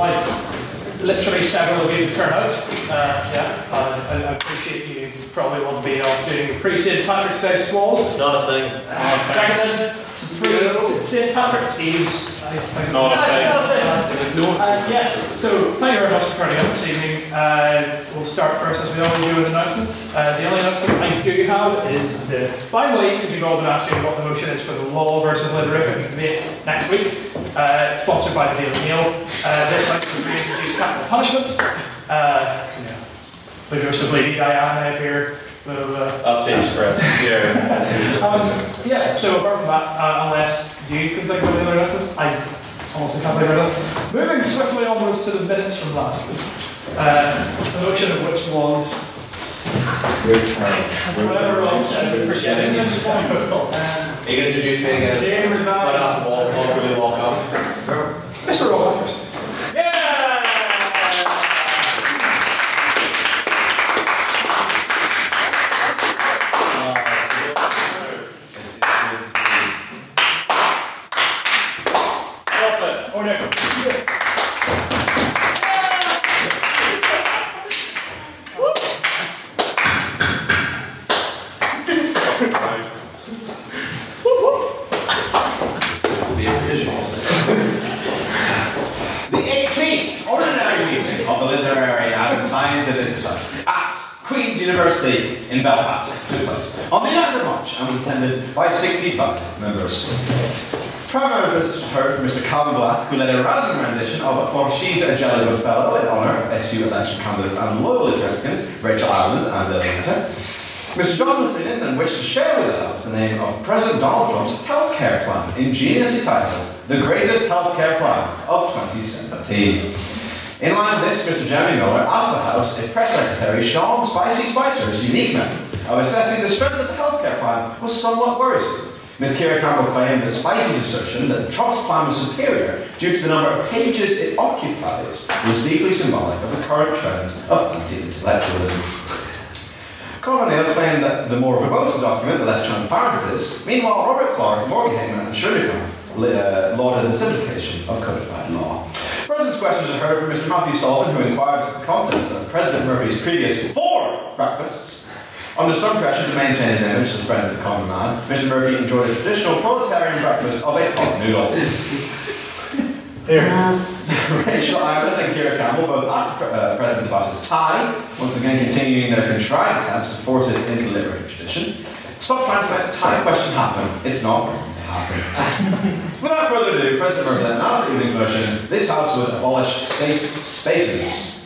why literally several of you to turn out. Uh, yeah, I, I appreciate you probably want to be off doing pre-St. Patrick's Day swallows. It's not a thing. Second, St. Patrick's Eve's. I- I- It's not a thing. It's not a thing. Uh, yes, so thank you very much for turning up this evening. Uh, we'll start first, as we always do, with announcements. Uh, the only announcement I do have is that finally, because you've all been asking what the motion is for the law versus Literific debate next week, uh, sponsored by the Daily Mail. Uh, this likes to reintroduce capital punishment. Uh, yeah. With your sub lady Diana here. Blah. That seems correct. Yeah. Um, yeah, so apart from that, uh, unless you can think of any other announcements, I honestly can't think of anything. Moving swiftly onwards to the minutes from last week. Uh, the motion of which was whatever Rob said, forgetting this. Uh, Are you going to introduce me again? So I don't have to walk, walk, really walk off. Mr. Rob first. Yeah! Stop it. Oh no. The 18th ordinary meeting of the Literary and Scientific Society at Queen's University in Belfast took place on the 9th of March and was attended by 65 members. Prior members Black, who led a rousing rendition of For She's a Jelly Good Fellow in honour of SU election candidates and loyal Republicans, Rachel Ireland and Clinton. Mr. John then wished to share with us the name of President Donald Trump's healthcare plan, ingeniously titled The Greatest Healthcare Plan of 2017. In line with this, Mr. Jeremy Miller asked the House if Press Secretary Sean Spicy Spicer's unique method of assessing the strength of the healthcare plan was somewhat worrisome. Ms. Kira Campbell claimed that Spicy's assertion that Trump's plan was superior due to the number of pages it occupies was deeply symbolic of the current trend of anti-intellectualism. Conor O'Neill claimed that the more verbose the document, the less transparent it is. Meanwhile, Robert Clark, Morgan Heyman, and Graham uh, lauded the simplification of codified law. President's questions are heard from Mr. Matthew Sullivan, who inquired as to the contents of President Murphy's previous four breakfasts. Under some pressure to maintain his image as a friend of the common man, Mr. Murphy enjoyed a traditional proletarian breakfast of a hot noodle. Here. Rachel Ireland and Kira Campbell both asked pre- uh, President about his tie, once again continuing their contrived attempts to force it into the literary tradition. Stop trying to make the tie question happen. It's not going to happen. Without further ado, President Murphy then announced the evening's motion this House would abolish safe spaces.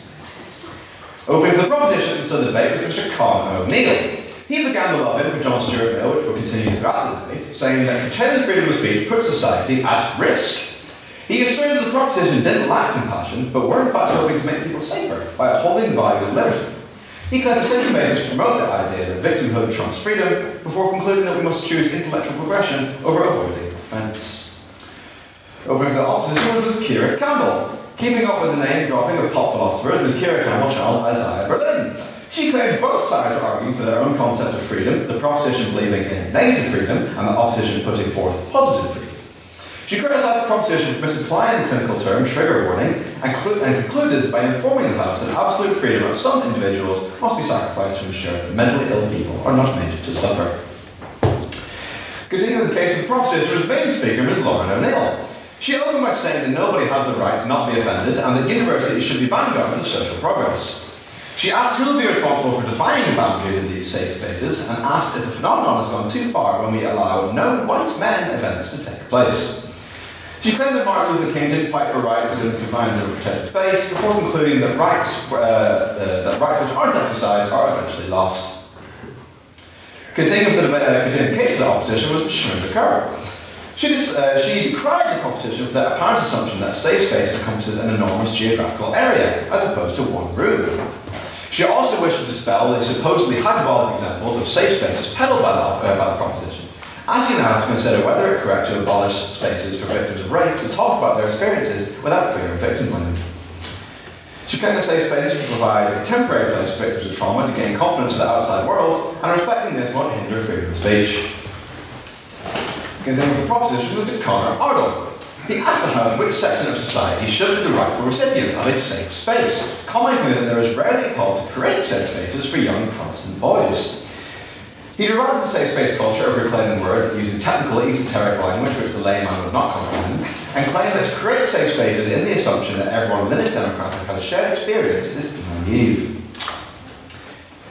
Opening for the proposition and so debate was Mr. Colin O'Neill. He began the love-in for John Stuart Mill, which will continue throughout the debate, saying that containing freedom of speech puts society at risk. He asserted that the proposition didn't lack compassion, but were in fact hoping to make people safer by upholding the value of liberty. He claimed safe spaces promote the idea that victimhood trumps freedom, before concluding that we must choose intellectual progression over avoiding offence. Opening the opposition was Kira Campbell. Keeping up with the name dropping of pop philosophers was Kira Campbell channeled Isaiah Berlin. She claimed both sides were arguing for their own concept of freedom, the proposition believing in negative freedom, and the opposition putting forth positive freedom. She criticised the proposition for misapplying the clinical term trigger warning and, and concluded by informing the House that absolute freedom of some individuals must be sacrificed to ensure that mentally ill people are not made to suffer. Continuing with the case of the proposition's main speaker, Ms. Lauren O'Neill. She opened by saying that nobody has the right to not be offended and that universities should be vanguards of social progress. She asked who will be responsible for defining the boundaries in these safe spaces and asked if the phenomenon has gone too far when we allow no white men events to take place. She claimed that Martin Luther King didn't fight for rights within the confines of a protected space before concluding that rights, uh, uh, that rights which aren't exercised are eventually lost. Continuing with the uh, continuing the case for the opposition was Sherman Kerr. She, dis- uh, she decried the proposition for the apparent assumption that safe space encompasses an enormous geographical area, as opposed to one room. She also wished to dispel the supposedly hyperbolic examples of safe spaces peddled by the, uh, by the proposition, asking House to consider whether it's correct to abolish spaces for victims of rape to talk about their experiences without fear of victim blaming. She claimed that safe spaces would provide a temporary place for victims of trauma to gain confidence with the outside world, and respecting this won't hinder freedom of speech. With the proposition was to Connor Ardle. He asked the House which section of society should be the rightful recipients of a safe space, commenting that there is rarely a call to create safe spaces for young Protestant boys. He derided the safe space culture of reclaiming words using technical, esoteric language which the layman would not comprehend, and claimed that to create safe spaces in the assumption that everyone within its demographic had a shared experience is naive.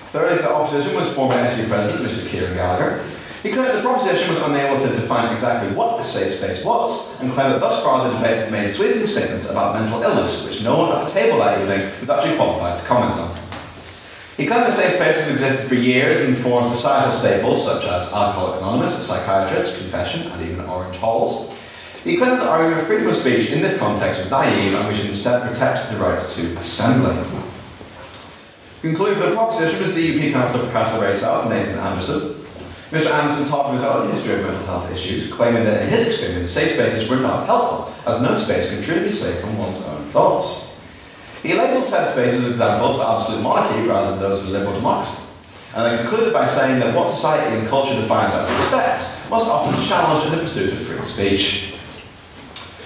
Thirdly, the opposition was former SU President Mr. Kieran Gallagher. He claimed the proposition was unable to define exactly what a safe space was, and claimed that thus far the debate had made sweeping statements about mental illness, which no one at the table that evening was actually qualified to comment on. He claimed that safe spaces existed for years and formed societal staples such as Alcoholics Anonymous, Psychiatrists, Confession, and even Orange Halls. He claimed that arguing of freedom of speech in this context was naive and we should instead protect the right to assembly. Concluding for the proposition was DUP Councillor for Castlereagh South, Nathan Anderson. Mr. Anderson talked of his own history of mental health issues, claiming that in his experience, safe spaces were not helpful, as no space can truly be safe from one's own thoughts. He labelled said spaces examples of absolute monarchy rather than those of liberal democracy. And then concluded by saying that what society and culture defines as respect must often be challenged in the pursuit of free speech.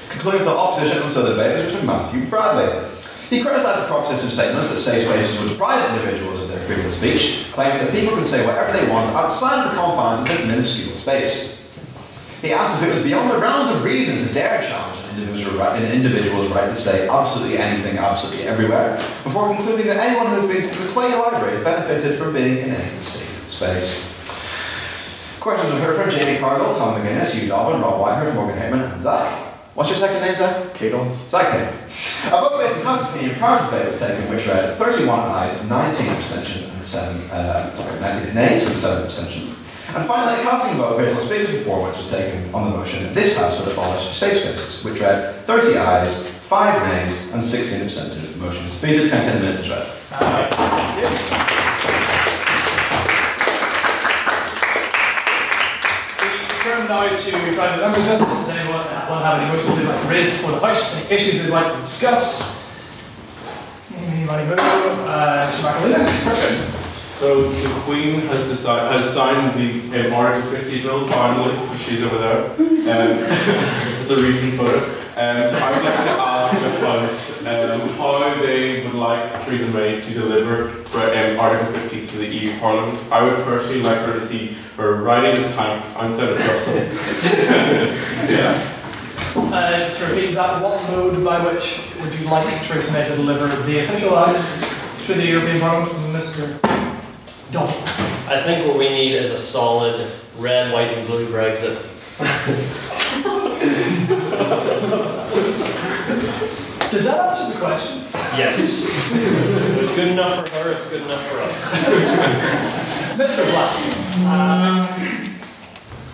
Concluding for the opposition and so debate was Mr. Matthew Bradley. He criticised the proposition statements that safe spaces would deprive individuals of their freedom of speech, claiming that people can say whatever they want outside the confines of this minuscule space. He asked if it was beyond the realms of reason to dare challenge an individual's right, an individual's right to say absolutely anything, absolutely everywhere, before concluding that anyone who has been to the Clay Library has benefited from being in a safe space. Questions were heard from Jamie Cargill, Tom McGuinness, Hugh Dobbin, Rob Whitehurst, Morgan Heyman, and Zach. What's your second name, Zach? Cato. Zach Heyman. A vote based on Council opinion prior to the debate was taken, which read 31 ayes, 19 abstentions, and 7, uh, sorry, 19 nays and 7 abstentions. And finally, a casting vote based on Speaker's performance was taken on the motion that this House would abolish safe spaces, which read 30 ayes, 5 nays, and 16 abstentions. The motion is defeated. Count 10 minutes is read. Alright, thank you. We turn now to private members' business. Want to have any motions they'd like to raise before the House? Any issues they'd like to discuss? Anybody move? Uh, Mr. Perfect. So the Queen has decided has signed the um, Article 50 bill finally. She's over there. Um, it's a recent photo. Um, so I would like to ask the House um, how they would like Theresa May to deliver um, Article 50 to the EU Parliament. I would personally like her to see her riding a tank outside of Brussels. yeah. Uh, to repeat that, what mode by which would you like Theresa May to deliver the official act to the European Parliament, Mr. Don? I think what we need is a solid red, white, and blue Brexit. Does that answer the question? Yes. it was good enough for her, it's good enough for us. Mr. Black? Um,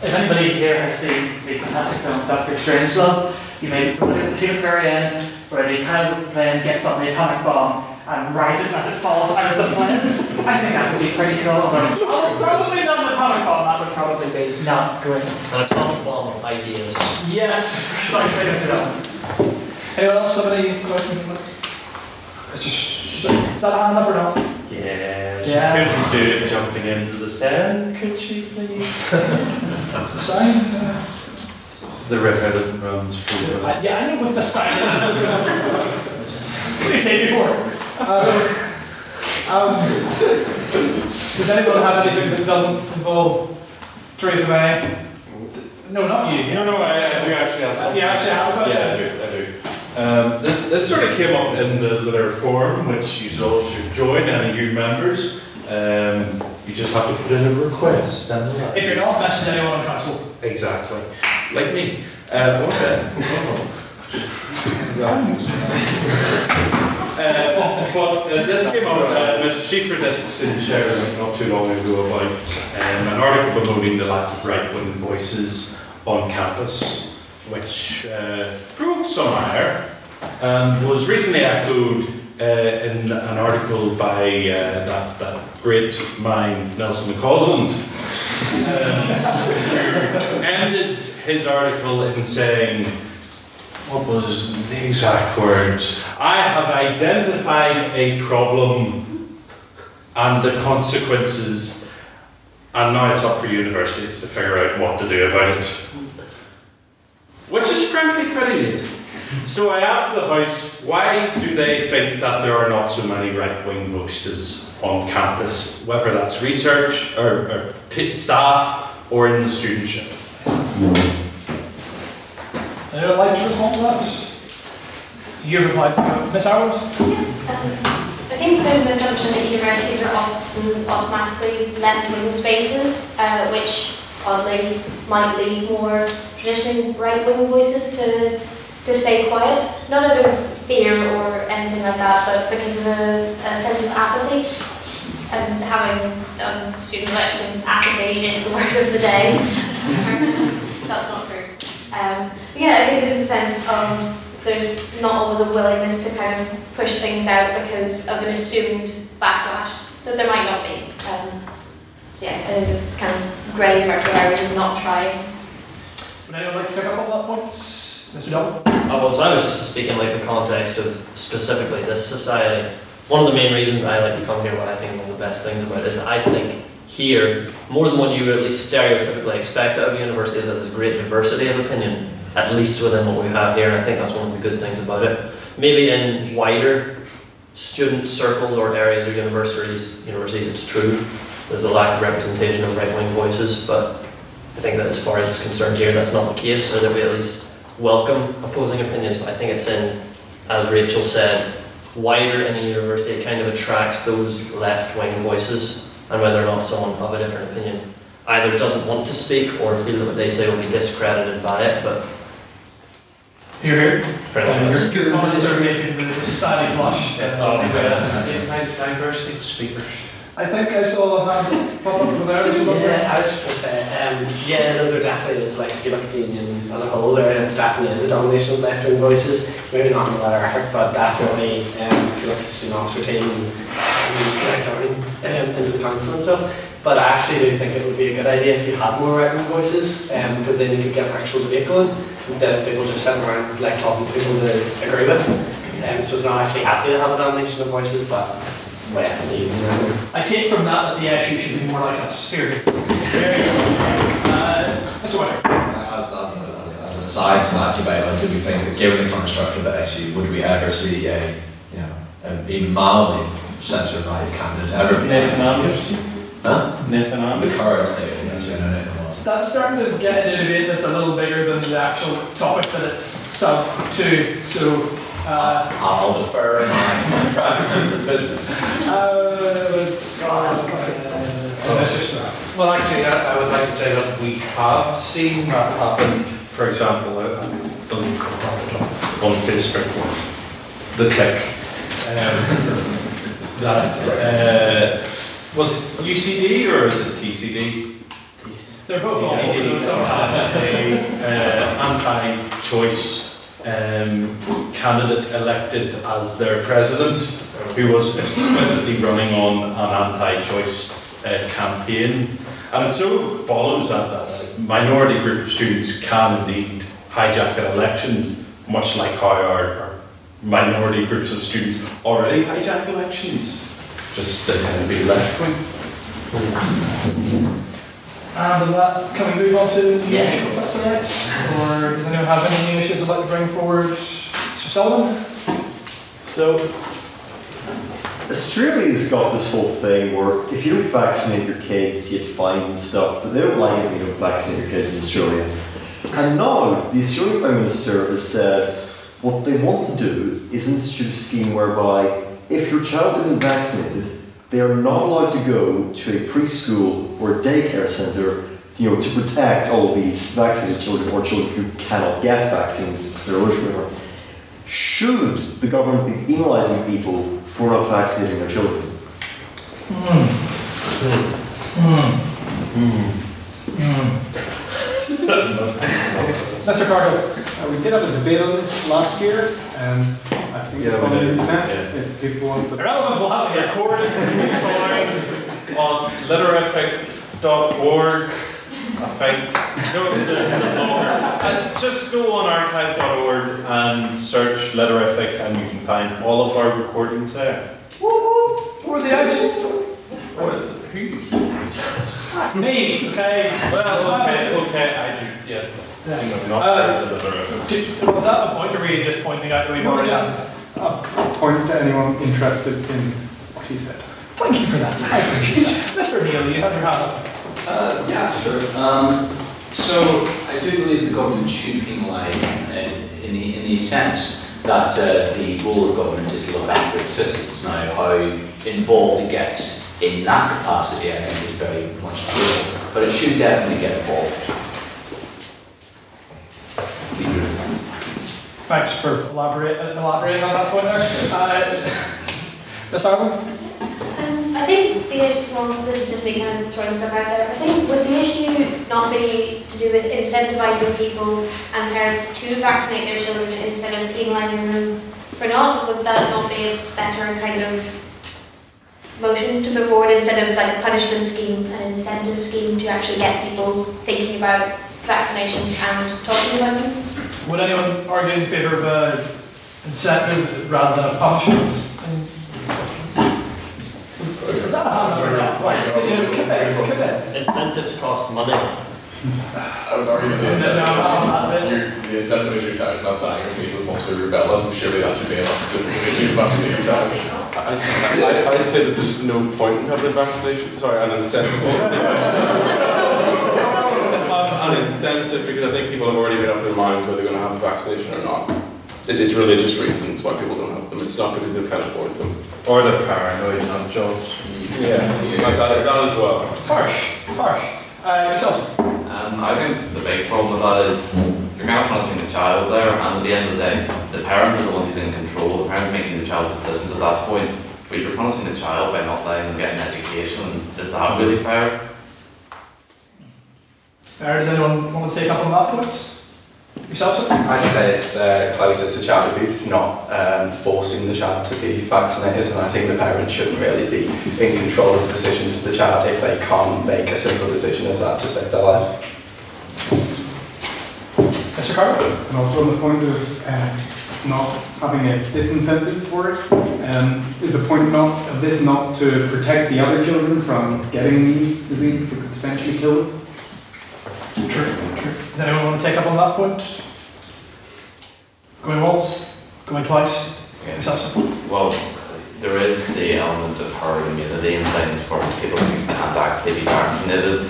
if anybody here has seen the fantastic film Doctor Strangelove, you may be familiar with the scene at the very end where the pilot of plane gets on the atomic bomb and rides it as it falls out of the plane. I think that would be pretty cool. Although probably not an atomic bomb, that would probably be not great. An atomic bomb of ideas. Yes, precisely as you know. Anyone else have any questions? It's just, is that hand up or not? Yeah, she Yeah. couldn't do it jumping into the sand, could she please? Sign? Uh, the river that runs through us. I- yeah, I know what the sign is. What did you say before? Um, um, does anyone have anything that doesn't involve Theresa May? No, not you. No, no, I, I do actually have something. Yeah, actually, I have a question. Yeah, I do. I do. Um, this, this sort of came up in the letter form, which you all should join, any you members. Um, you just have to put in a request. And If you're not, message anyone on council. Exactly. Like me. Uh, okay. Uh, but uh, this came up, uh, Ms. Schieffer Dixon shared it not too long ago about um, an article promoting the lack of right-wing voices on campus, which uh, provoked some ire and was recently echoed uh, in an article by uh, that, that great mind, Nelson McCausland, who ended his article in saying, what was the exact words? I have identified a problem and the consequences, and now it's up for universities to figure out what to do about it. Which is frankly pretty lazy. So I asked the House, why do they think that there are not so many right-wing voices on campus, whether that's research or, or t- staff or in the studentship? Anyone like to respond to that? You've replied to Miss Howard? I think there's an assumption that universities are often automatically left-wing spaces, uh, which oddly might lead more traditionally right-wing voices to, to stay quiet. Not out of fear or anything like that, but because of a, a sense of apathy. And having done student elections, apathy is the word of the day. That's not true. Um, yeah, I think there's a sense of there's not always a willingness to kind of push things out because of an assumed backlash that there might not be. Um, yeah, I think it's kind of grey murky areas of not trying. Would anyone like to pick up on that point? Mr. Dobbin? Uh, well, so I was just to speak in like the context of specifically this society. One of the main reasons I like to come here, what I think one of the best things about it is that I think here, more than what you would at least stereotypically expect out of a university, is that there's a great diversity of opinion, at least within what we have here. I think that's one of the good things about it. Maybe in wider student circles or areas or universities, universities, it's true. There's a lack of representation of right-wing voices, but I think that as far as it's concerned here, that's not the case, or that we at least welcome opposing opinions. But I think it's in, as Rachel said, wider in the university, it kind of attracts those left-wing voices, and whether or not someone of a different opinion either doesn't want to speak or feel that what they say will be discredited by it, but Here, here. pretty much that's- Your comments are making the society blush. if not anyway. Diversity of speakers. I think I saw a hand pop up from there. Yeah, I was just going to say, um, yeah, no, there definitely is, like, if you look at the union as a whole, there definitely is a domination of left-wing voices, maybe not in of effort, but definitely, um, if you look at the student officer team and and um, into the council and stuff, but I actually do think it would be a good idea if you had more right-wing voices, um, because then you could get an actual debate going, instead of people just sitting around, like, talking to people to agree with. Um, so it's not actually happy to have a domination of voices, but, well. I take from that that the SU should be more like us. Here. There you go. Uh, Mr. Whitaker. As, as, an, as an aside from that debate, I do think that given the current structure of the SU, would we ever see a, you know, an even mildly centre-right candidate ever? Nathan Anders. Huh? Nathan The Anders. current state, yes, you know, Nathan was. That's starting to get into a debate that's a little bigger than the actual topic that it's sub to. So, uh, I'll defer my, my private member's business. uh, it's, Mr. Well, actually, I, I would like to say that we have seen that happen. For example, I I believe I brought it up on Facebook with the click. Um, that uh, was it UCD or is it TCD? They're both awful, so it's all uh, anti-choice um, candidate elected as their president, who was explicitly running on an anti-choice uh, campaign. And it so follows that, that a minority group of students can indeed hijack an election, much like how our, our minority groups of students already hijack elections. Just they tend to be left wing. And on that, can we move on to the new Yeah. issue, if that's all right? Or does anyone have any new issues they'd like to bring forward? Mr. Sullivan? So, Australia's got this whole thing where if you don't vaccinate your kids, you get fines and stuff, but they don't like it when you don't vaccinate your kids in Australia. And now, the Australian Prime Minister has said what they want to do is institute a scheme whereby if your child isn't vaccinated, they are not allowed to go to a preschool or daycare centre you know, to protect all these vaccinated children or children who cannot get vaccines because they're allergic them. Should the government be penalising people for not vaccinating their children? Mr. Cargill? Uh, we did have a debate on this last year, and I think Yeah, it's we on the internet yeah. if people want to. Irrelevant, we'll have it. recorded on literific.org, I think. No, no, no longer. And just go on archive.org and search Literific and you can find all of our recordings there. Who are the agents? Or who? Me, okay? Well, okay, okay, I do, yeah. Uh, do- Was that a point, or were you just pointing out that we've already had this? Point to anyone interested in what he said. Thank you for that. I appreciate it. Mr. Neil, you have your hand up. Uh, yeah, sure. Um, so I do believe the government should penalise uh, in the in the sense that uh, the role of government is to look after its citizens. Now, how involved it gets in that capacity, I think, is very much true. But it should definitely get involved. Thanks for elaborating on that point there. Uh, Ms. Um, I think the issue, well, this is just me kind of throwing stuff out there. I think with the issue not being to do with incentivising people and parents to vaccinate their children instead of penalising them for not, would that not be a better kind of motion to move forward instead of like a punishment scheme, an incentive scheme to actually get people thinking about vaccinations and talking about them? Would anyone argue in favour of a incentive rather than a punishment? Is is that a hand or not? Right, you know, commit, commit. Incentives cost money. I would argue that the incentive, your, the incentive is your child not dying of measles, mumps, or rubella, so surely that should be enough to make you vaccinate your child. I, I, I'd say that there's no point in having a vaccination, sorry, an incentive. To an incentive, because I think people have already made up their minds whether they're going to have a vaccination or not. It's, it's religious reasons why people don't have them, it's not because they can't afford them. Or they're paranoid and jobs. Yeah, like that, that as well. Harsh, harsh. Uh, yourself? Um, I think the big problem with that is you're kind of punishing the child there, and at the end of the day, the parent is the one who's in control. The parent's making the child's decisions at that point. But you're punishing the child by not letting them get an education. Is that really fair? Fair, does anyone want to take up on that point? Yourself, sir? I'd say it's uh, closer to child abuse, not um, forcing the child to be vaccinated, and I think the parents shouldn't really be in control of the decisions of the child if they can't make a simple decision as that to save their life. Mr. Carter? And also on the point of uh, not having a disincentive for it, um, is the point not of this not to protect the other children from getting these diseases that could potentially kill them? True, true. Does anyone want to take up on that point? Going once, going twice? Sir? Well, there is the element of herd immunity and things for people who can't actually be vaccinated.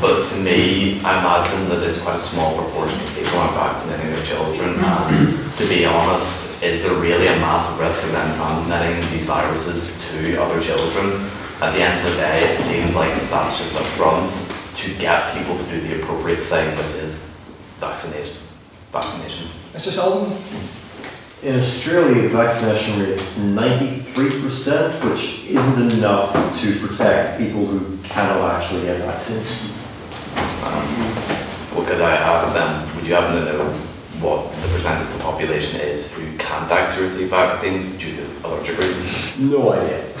But to me, I imagine that it's quite a small proportion of people aren't vaccinating their children. And to be honest, is there really a massive risk of them transmitting these viruses to other children? At the end of the day, it seems like that's just a front to get people to do the appropriate thing, which is vaccination. Vaccination. Mr. Sullivan? In Australia, the vaccination rate's 93%, which isn't enough to protect people who cannot actually get vaccines. Um, well, could I ask them, would you happen to know what the percentage of the population is who can't actually receive vaccines due to allergic reasons? No idea.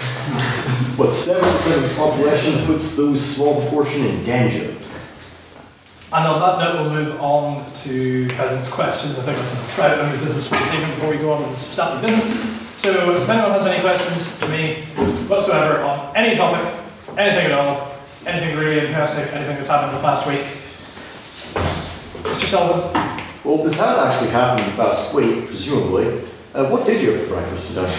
but 7% of the population puts those small proportion in danger. And on that note, we'll move on to President's questions. I think that's enough right under business for this evening before we go on with the substantive business. So if anyone has any questions to me whatsoever on any topic, anything at all, anything really interesting, anything that's happened in the past week, Mr. Sullivan? Well, this has actually happened in the week, presumably. Uh, what did you have for breakfast today?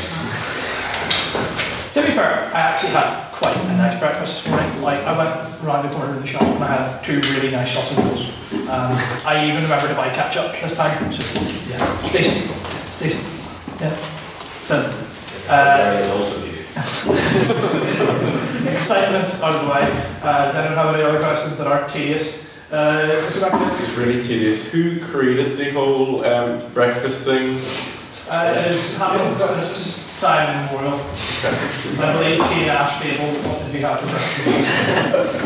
To be fair, I actually had quite a nice breakfast this morning. Like, I went around the corner of the shop and I had two really nice sausage rolls. Um, I even remembered to buy ketchup this time. So, yeah, it's decent. It's decent. Yeah. So, uh, excitement out of the way. Uh, anyone have any other questions that aren't tedious? Uh, Mr. Mackinnon? This is really tedious. Who created the whole um, breakfast thing? Uh, it is happened since time immemorial. I believe Gene asked people what did you have for breakfast.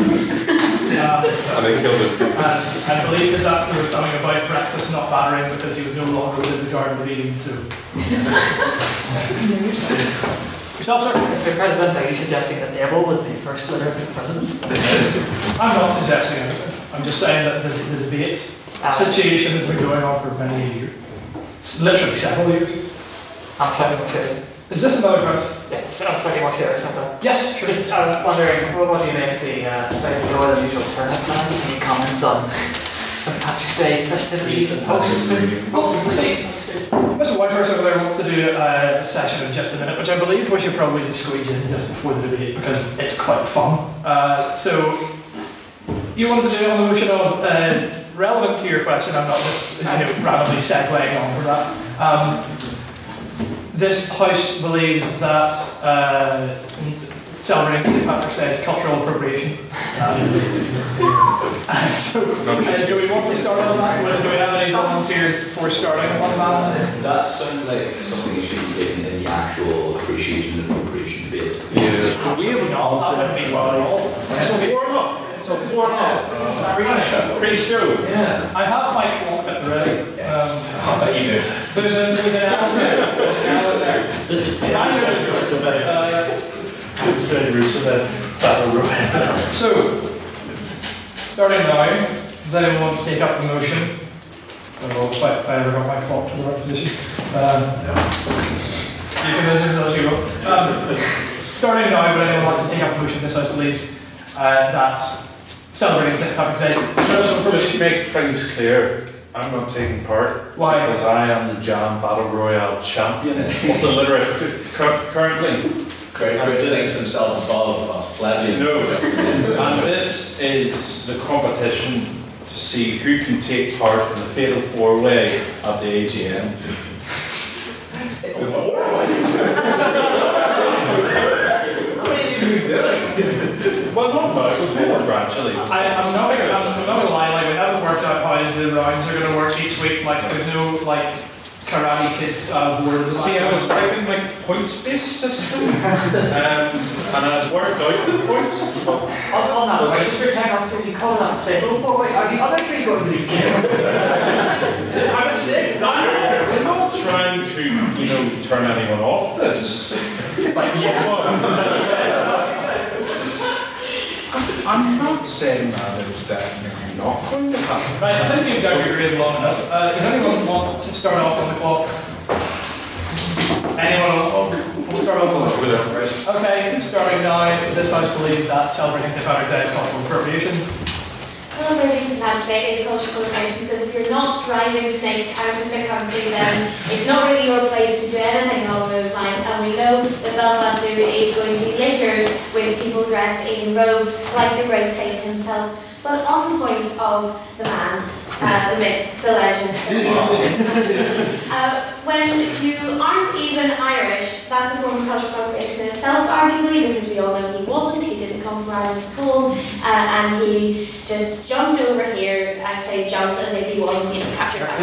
um, And they killed it. and I believe his answer was something about breakfast not mattering because he was no longer within the Garden of Eden. So, yourself, sir? Mr. President, are you suggesting that Neville was the first winner for president? I'm not suggesting anything. I'm just saying that the, the debate situation has been going on for many years. It's literally several years. I'm serious. Is this another question? Yes, I'm slightly more serious that. Yes, sure. Just uh, wondering, what, what do you make of the uh, slightly lower than usual turnip plan? Any comments on St Patrick's Day festivities and posts posts See, Mr. Whitehurst over there wants to do a session in just a minute, which I believe we should probably just squeeze in just before the debate because it's quite fun. Uh, so, you wanted to do it on the motion of uh, relevant to your question. I'm not just you know, randomly segueing on for that. Um, this house believes that uh, celebrating St Patrick's Day is cultural appropriation. Uh, so, uh, do we want to start on that? Do we have any volunteers before starting on that? That sounds like something you should be given in the actual appreciation and appropriation debate. We have not. That would be well. So warm So warm up. Pre-show. Pre-show. Yeah. I have my clock at the ready. Yes. Um, I'll bet you there's, a, there's an element there. There's an element there. This is the I'm going to. Uh, So, starting now, does anyone want to take up the motion? I will quite if I ever got my clock to the right position. Um, You can listen as you go. Um, starting now, would anyone like to take up the motion, this House believes, uh, that celebrating St. Patrick's Day? Just, just to make things clear, I'm not taking part. Why? Because I am the Jam Battle Royale champion of the literate currently. Craig Chris thinks himself above us, plenty. No. And this is the competition to see who can take part in the fatal four-way at the AGM. Well, not now, we'll do it gradually. I, I'm not gonna, I'm not gonna lie, like, we haven't worked out how the rounds are gonna work each week, like, there's no, like, karate kids, uh, board. See, I was thinking like points-based system, um, and I've worked out the points. On, on that, one, Mr. Tech Officer, you call that fatal four way, are the other three going to be killed? I'm a six, We're not trying to, you know, turn anyone off this. But I'm not saying that it's definitely not going to happen. Right, I think you've got your grade long enough. Uh, does anyone want to start off on the clock? Anyone? Oh, We'll start off on the clock. Okay, starting now, this house believes that celebrating St. Patrick's Day is cultural appropriation. Celebrating. Patrick's Day is cultural appropriation because if you're not driving snakes out of the country, then it's not really your place to do anything along those lines. And we know that Belfast Zoo is going to be littered with people dressed in robes like the great saint himself. But on the point of the man, uh, the myth, the legend, uh, when you aren't even Irish, that's a form of cultural appropriation in itself, arguably, because we all know he wasn't, he didn't come from Ireland at all, uh, and he just jumped over here, I say jumped as if he wasn't being captured by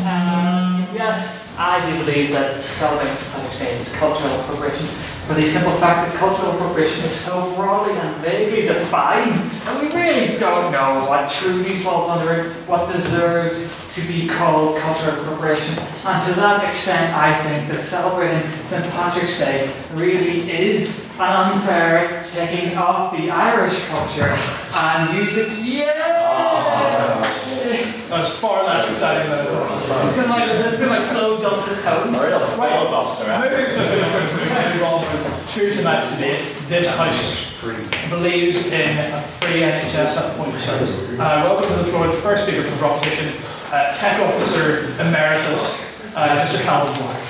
Um, yes, I do believe that celebrating St. Patrick's Day is cultural appropriation for the simple fact that cultural appropriation is so broadly and vaguely defined, and we really don't know what truly falls under it, what deserves to be called cultural appropriation. And to that extent, I think that celebrating St. Patrick's Day really is an unfair taking off the Irish culture and using, yes! That's far less exciting than I thought. It's been like, it's been like slow dusted tones. Moving swiftly on to tonight's debate, this house believes in a free NHS at point of uh, service. And I welcome to the floor the first speaker for the proposition, uh, Tech Officer Emeritus, uh, Mr. Campbell Black.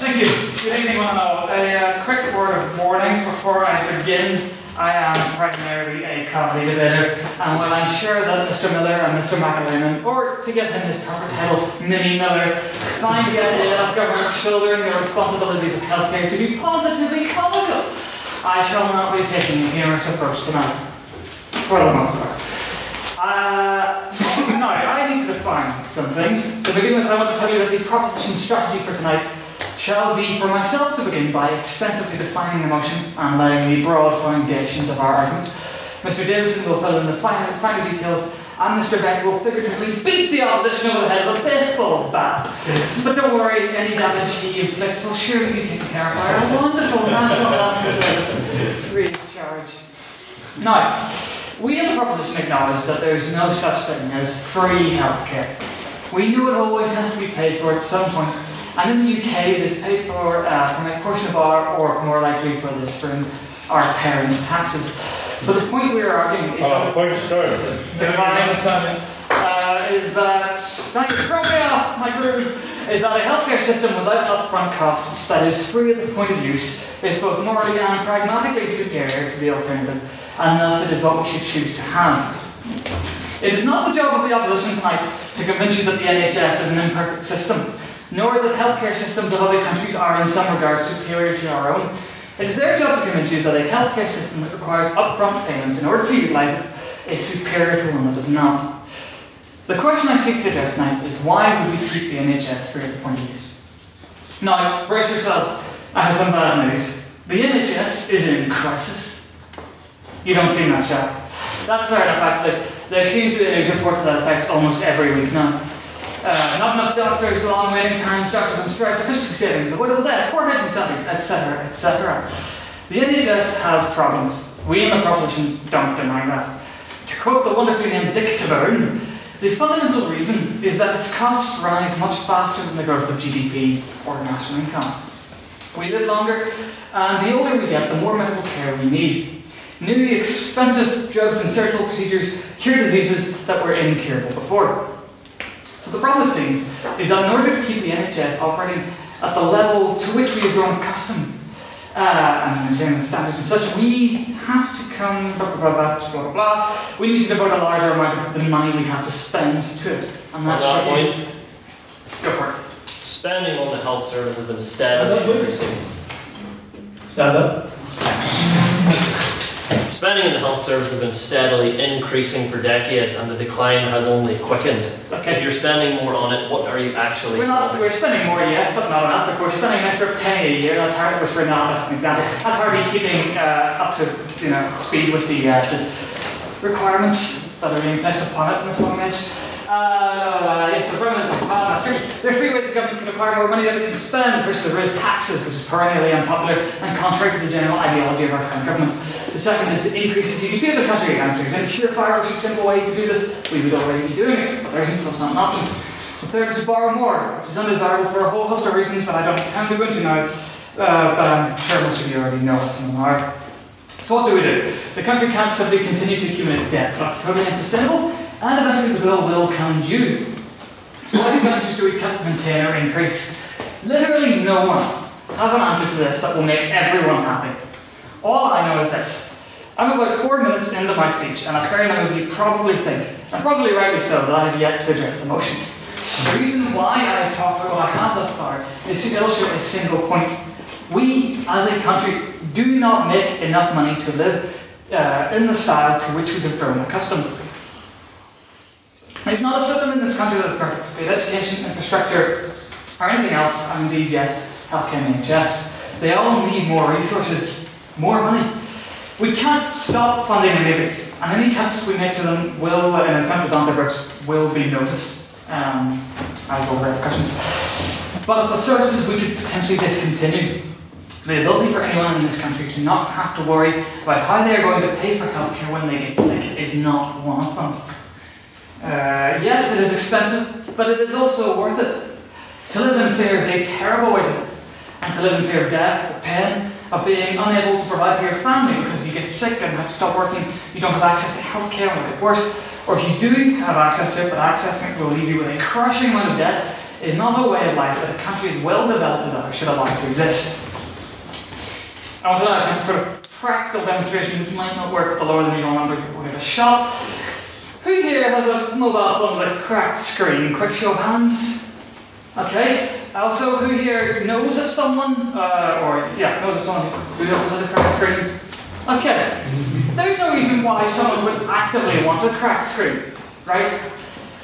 Thank you. Good evening, all. A uh, quick word of warning before I begin. I am primarily a comedy debater, and while I'm sure that Mr. Miller and Mr. McAleenan, or to give him his proper title, Minnie Miller, find the idea of government shouldering the responsibilities of healthcare to be positively comical, I shall not be taking a humorous approach tonight, for the most part. Uh, now, I need to define some things. To begin with, I want to tell you that the proposition strategy for tonight shall be for myself to begin by extensively defining the motion and laying the broad foundations of our argument. Mr. Davidson will fill in the finer, finer details, and Mr. Beck will figuratively beat the opposition over the head with a baseball bat. But don't worry, any damage he inflicts will surely be taken care of by our wonderful National Health Service, free of charge. Now, we in the proposition acknowledge that there is no such thing as free healthcare. We know it always has to be paid for at some point. And in the UK, this is paid for uh, from a portion of our, or more likely for this from our parents' taxes. But the point we are arguing is that point, sir. the uh, is that thank you, throw me off my groove. Is that a healthcare system without upfront costs that is free at the point of use is both morally and pragmatically superior to the alternative, and thus it is what we should choose to have. It is not the job of the opposition tonight to convince you that the NHS is an imperfect system, nor that healthcare systems of other countries are in some regards superior to our own. It is their job to convince you that a healthcare system that requires upfront payments in order to utilise it is superior to one that does not. The question I seek to address tonight is why would we keep the NHS free at point of use? Now, brace yourselves, I have some bad news. The NHS is in crisis. You don't seem that sharp. That's fair enough, actually. There seems to be a news report to that effect almost every week now. Uh, not enough doctors, long waiting times, doctors on strikes, efficiency savings, avoidable deaths, poor head salaries, etc., etc. The NHS has problems. We in the proposition don't deny that. To quote the wonderfully named Dick Taverne, the fundamental reason is that its costs rise much faster than the growth of GDP or national income. We live longer, and the older we get, the more medical care we need. New expensive drugs and surgical procedures cure diseases that were incurable before. So the problem, it seems, is that in order to keep the NHS operating at the level to which we have grown accustomed uh, and maintain the standards and such, we have to come blah blah blah blah blah blah. We need to devote a larger amount of the money we have to spend to it, and that's On that tricky. point, Go for it. spending on the health service instead been steadily. Stand up. Spending in the health service has been steadily increasing for decades, and the decline has only quickened. If you're spending more on it, what are you actually We're not. spending? We're spending more, yes, but not enough. If we're spending an extra penny a year, that's hard. Which we're not. That's an example. That's hardly keeping uh, up to you know speed with the, uh, the requirements that are being placed upon it in this one. Uh, yes, the uh, three. There are three ways the government can acquire more money than it can spend. First, is taxes, which is perennially unpopular and contrary to the general ideology of our current government. The second is to increase the GDP of the country. And if there's any surefire or simple way to do this, we would already be doing it, but there isn't, so it's not an option. The third is to borrow more, which is undesirable for a whole host of reasons that I don't time to go into now, uh, but I'm sure most of you already know what some of them are. So what do we do? The country can't simply continue to accumulate debt. That's totally unsustainable, and eventually the bill will come due. So what expenditures do we cut, maintain, or increase? Literally no one has an answer to this that will make everyone happy. All I know is this. I'm about four minutes into my speech, and a fair number of you probably think, and probably rightly so, that I have yet to address the motion. The reason why I have talked about what I have thus far is to illustrate a single point. We, as a country, do not make enough money to live uh, in the style to which we have grown accustomed. There's not a system in this country that is perfect, be it education, infrastructure, or anything else, and indeed, yes, healthcare and NHS. They all need more resources, more money. We can't stop funding any of these, and any cuts we make to them will, in an attempt to balance our books, will be noticed um, as will repercussions. But of the services we could potentially discontinue, the ability for anyone in this country to not have to worry about how they are going to pay for healthcare when they get sick is not one of them. Uh, yes, it is expensive, but it is also worth it. To live in fear is a terrible way to live. And to live in fear of death, of pain, of being unable to provide for your family because if you get sick and have to stop working, you don't have access to healthcare and it get worse. Or if you do have access to it, but accessing it will leave you with a crushing amount of debt, is not a way of life that a country as well developed as ours should allow to exist. I want to now attempt a sort of practical demonstration which might not work with the lower than usual numbers, but we'll give it a shot. Who here has a mobile phone with a cracked screen? Quick show of hands. Okay. Also, who here knows of someone, uh, or yeah, knows of someone who also has a cracked screen? Okay. There's no reason why someone would actively want a cracked screen, right?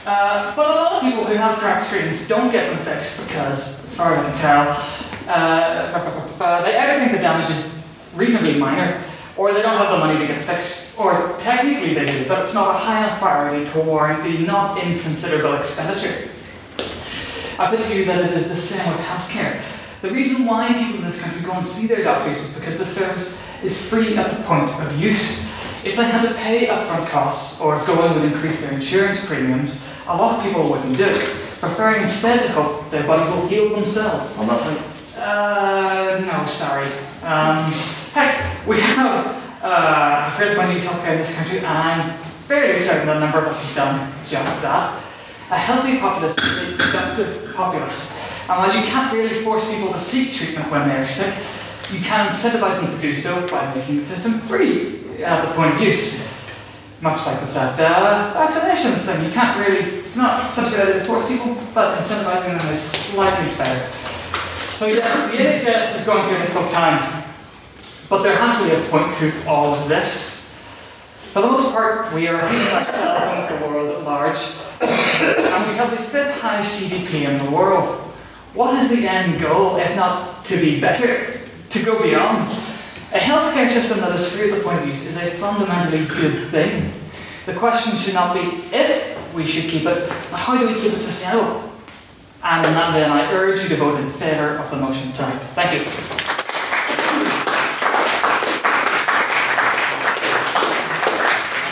Uh, but a lot of people who have cracked screens don't get them fixed because, as far as I can tell, uh, they either think the damage is reasonably minor, or they don't have the money to get it fixed, or technically they do, but it's not a high enough priority to warrant the not inconsiderable expenditure. I put to you that it is the same with healthcare. The reason why people in this country go and see their doctors is because the service is free at the point of use. If they had to pay upfront costs or if going would increase their insurance premiums, a lot of people wouldn't do it. preferring instead to hope their bodies will heal themselves. On that point? Uh, no, sorry. Um, heck, we have uh, a fair point use healthcare in this country, and I'm fairly certain that a number of us have done just that. A healthy populace is a productive populace, and while you can't really force people to seek treatment when they're sick, you can incentivize them to do so by making the system free at the point of use. Much like with that uh, vaccinations thing, you can't really, it's not idea to force people, but incentivizing them is slightly better. So yes, the NHS is going through a difficult time, but there has to be a point to all of this. For the most part, we are abusing ourselves and the world at large, and we have the fifth highest GDP in the world. What is the end goal, if not to be better, to go beyond? A healthcare system that is free at the point of use is a fundamentally good thing. The question should not be if we should keep it, but how do we keep it sustainable? And in that vein, I urge you to vote in favour of the motion tonight. Thank you.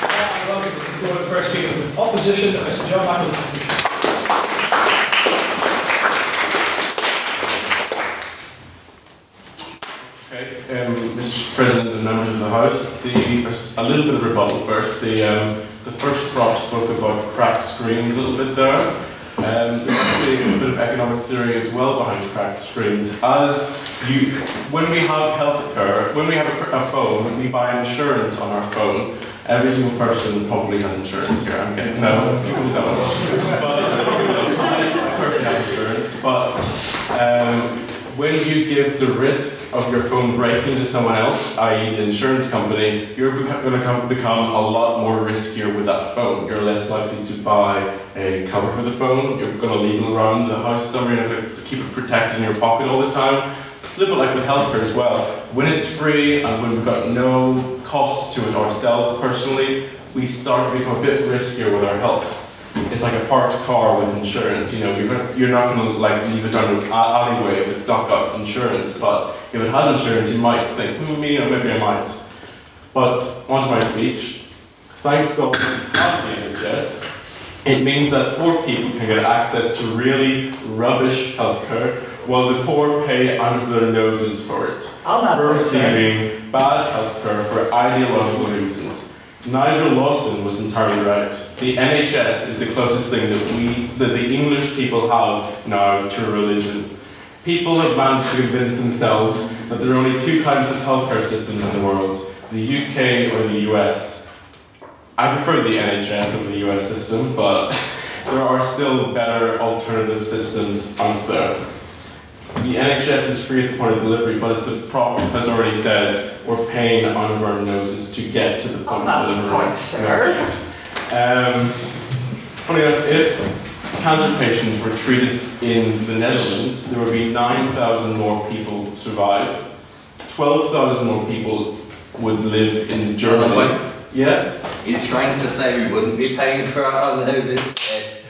I welcome to the floor the first speaker with opposition, Mr. John. Okay, um. President and members of the House, the, a little bit of rebuttal first. The, um, the first prop spoke about cracked screens a little bit there. Um, there's actually a bit of economic theory as well behind cracked screens. As you, when we have health care, when we have a, a phone, we buy insurance on our phone. Every single person probably has insurance here. I'm getting no, people don't. But person has insurance. But um, when you give the risk of your phone breaking to someone else, i.e., the insurance company, you're going to become a lot more riskier with that phone. You're less likely to buy a cover for the phone. You're going to leave it around the house somewhere. You're going to keep it protected in your pocket all the time. It's a little bit like with healthcare as well. When it's free and when we've got no cost to it ourselves personally, we start to become a bit riskier with our health it's like a parked car with insurance. You know, you're, not going to like leave it down an alleyway if it's not got insurance. But if it has insurance, you might think, hmm, me, or maybe I might. But onto my speech. Thank God we have the NHS. It means that poor people can get access to really rubbish healthcare, while the poor pay out of their noses for it. I'll not We're vote, sir. receiving bad healthcare for ideological reasons. Nigel Lawson was entirely right. The NHS is the closest thing that we, that the English people have now to a religion. People have managed to convince themselves that there are only two types of healthcare systems in the world, the UK or the US. I prefer the NHS over the US system, but there are still better alternative systems out there. The NHS is free at the point of delivery, but as the prop has already said, we're paying out of our noses to get to the point of delivery. point, sir. Um, funny enough, if cancer patients were treated in the Netherlands, there would be 9,000 more people survived. 12,000 more people would live in Germany. Yeah. You're trying to say we wouldn't be paying for our noses if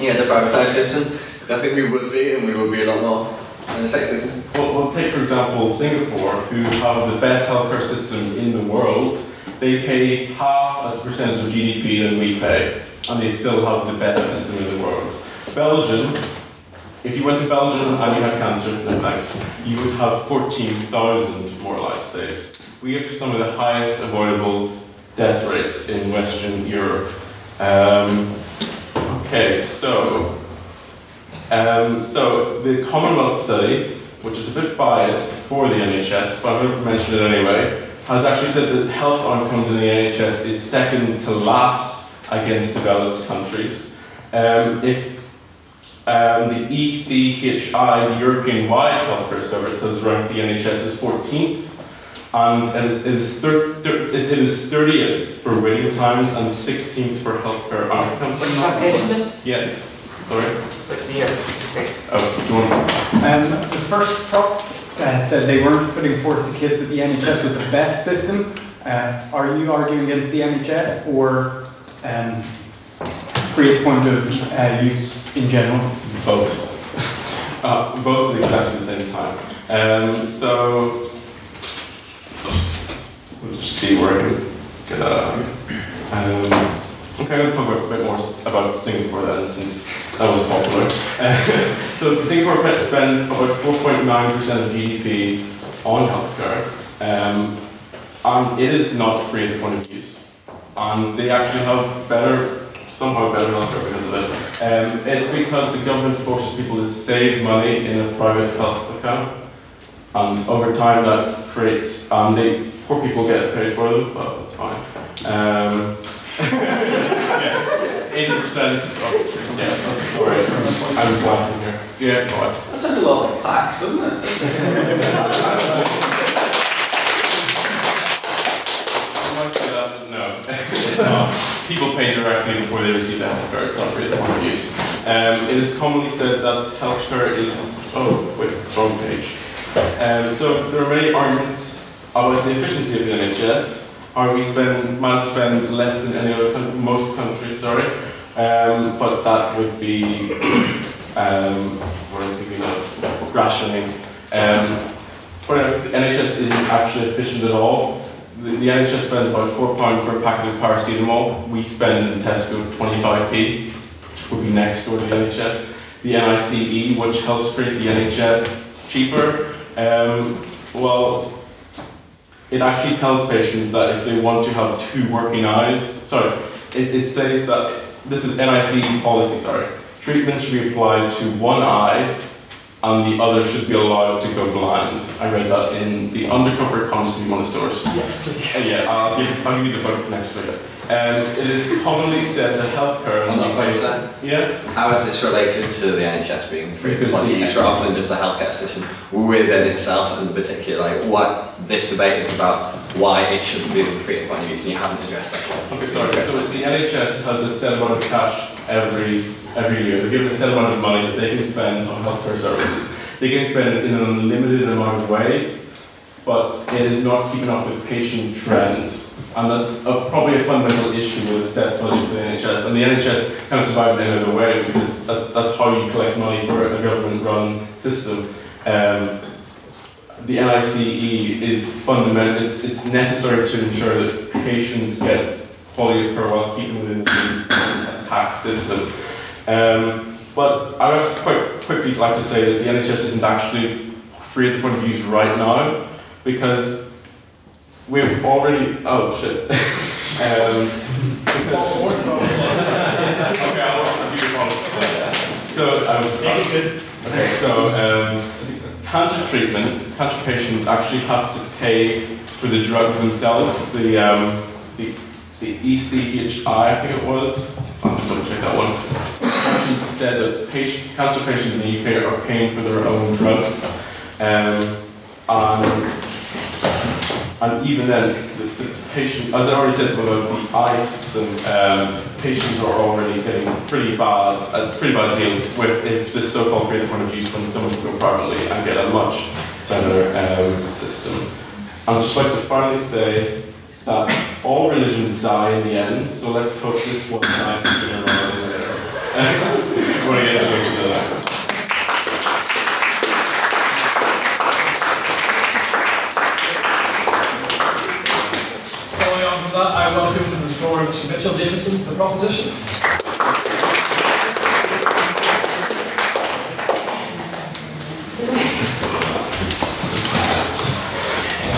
you had a privatised system? I think we would be, and we would be a lot more in a sex system. Well, well, take for example Singapore, who have the best healthcare system in the world. They pay half as a percentage of GDP than we pay, and they still have the best system in the world. Belgium, if you went to Belgium and you had cancer, thanks, you would have 14,000 more lives saved. We have some of the highest avoidable death rates in Western Europe. Um, okay, so um, so the Commonwealth study, which is a bit biased for the NHS, but I'm going to mention it anyway, has actually said that health outcomes in the NHS is second to last against developed countries. Um, if um, the ECHI, the European-wide healthcare service, has ranked the NHS as 14th, and it is, it is, thir- thir- it's in its 30th for waiting times and 16th for healthcare outcomes. Yes. Sorry. Here. Oh, do you want Um, the first prop uh, said they weren't putting forth the case that the NHS was the best system. Uh, are you arguing against the NHS or um, free at point of uh, use in general? Both. uh, both at exactly the same time. Um, so, we'll just see where I can get that out. Um, Okay, I'm going to talk a bit more about Singapore then, since that was popular. so Singapore pe- spend about 4.9% of GDP on healthcare, um, and it is not free at the point of use. And they actually have better, somehow better healthcare because of it. Um, it's because the government forces people to save money in a private health account, and over time that creates, um, they, poor people get paid for them, but that's fine. Um, yeah, eighty percent. of Yeah, sorry, I'm blanking here. So, yeah, go. That sounds a lot like tax, doesn't it? No, it's. People pay directly before they receive the health care. It's not free of use. Um, it is commonly said that healthcare is. Oh, wait, wrong page. Um, so there are many arguments about the efficiency of the NHS. How we spend manage to spend less than any other most countries. Sorry, um, but that would be um, what I'm thinking of rationing. Um, but if the NHS isn't actually efficient at all. The, the NHS spends about four pound for a packet of paracetamol. We spend in Tesco 25p, which would be next door to the NHS. The NICE, which helps create the NHS cheaper, um, well, it actually tells patients that if they want to have two working eyes, sorry, it, it says that this is NICE policy, sorry. Treatment should be applied to one eye and the other should be allowed to go blind. I read that in the undercover economist if you want to source. Yes, please. Uh, yeah, I'll give, I'll give you the book next week. Um, it is commonly said that healthcare. On that point, sir. Yeah. How is this related to the NHS being free Because for the- use rather than just a healthcare system within itself and in particular, like what this debate is about, why it shouldn't be the point of use, and you haven't addressed that. Okay, sorry. So the NHS has a set amount of cash every every year. They're given a set amount of money that they can spend on healthcare services. They can spend it in an unlimited amount of ways, but it is not keeping up with patient trends. And that's a, probably a fundamental issue with a set budget for the NHS. And the NHS kind of survive in any other way because that's, that's how you collect money for a government-run system. Um, the NICE is fundamental, it's, it's necessary to ensure that patients get quality of care while keeping within the tax system. Um, but I would quite quickly like to say that the NHS isn't actually free at the point of use right now because we've already, oh shit. um, okay, I'll, I'll give you a call. So, um, Make it good. Okay, so um, cancer treatment, cancer patients actually have to pay for the drugs themselves. The um, the, the ECHI, I think it was. I'll have to double check that one. Actually said that patient, cancer patients in the UK are paying for their own drugs, um, and and even then, the, the patient, as I already said about the eye system, um, patients are already getting pretty bad, uh, pretty bad deals with if this so-called free point of use when someone can go privately and get a much better um, system. I'd just like to finally say that all religions die in the end, so let's hope this one dies sooner rather than. Want to get into that? Following on from that, I welcome to the floor Mr. The proposition.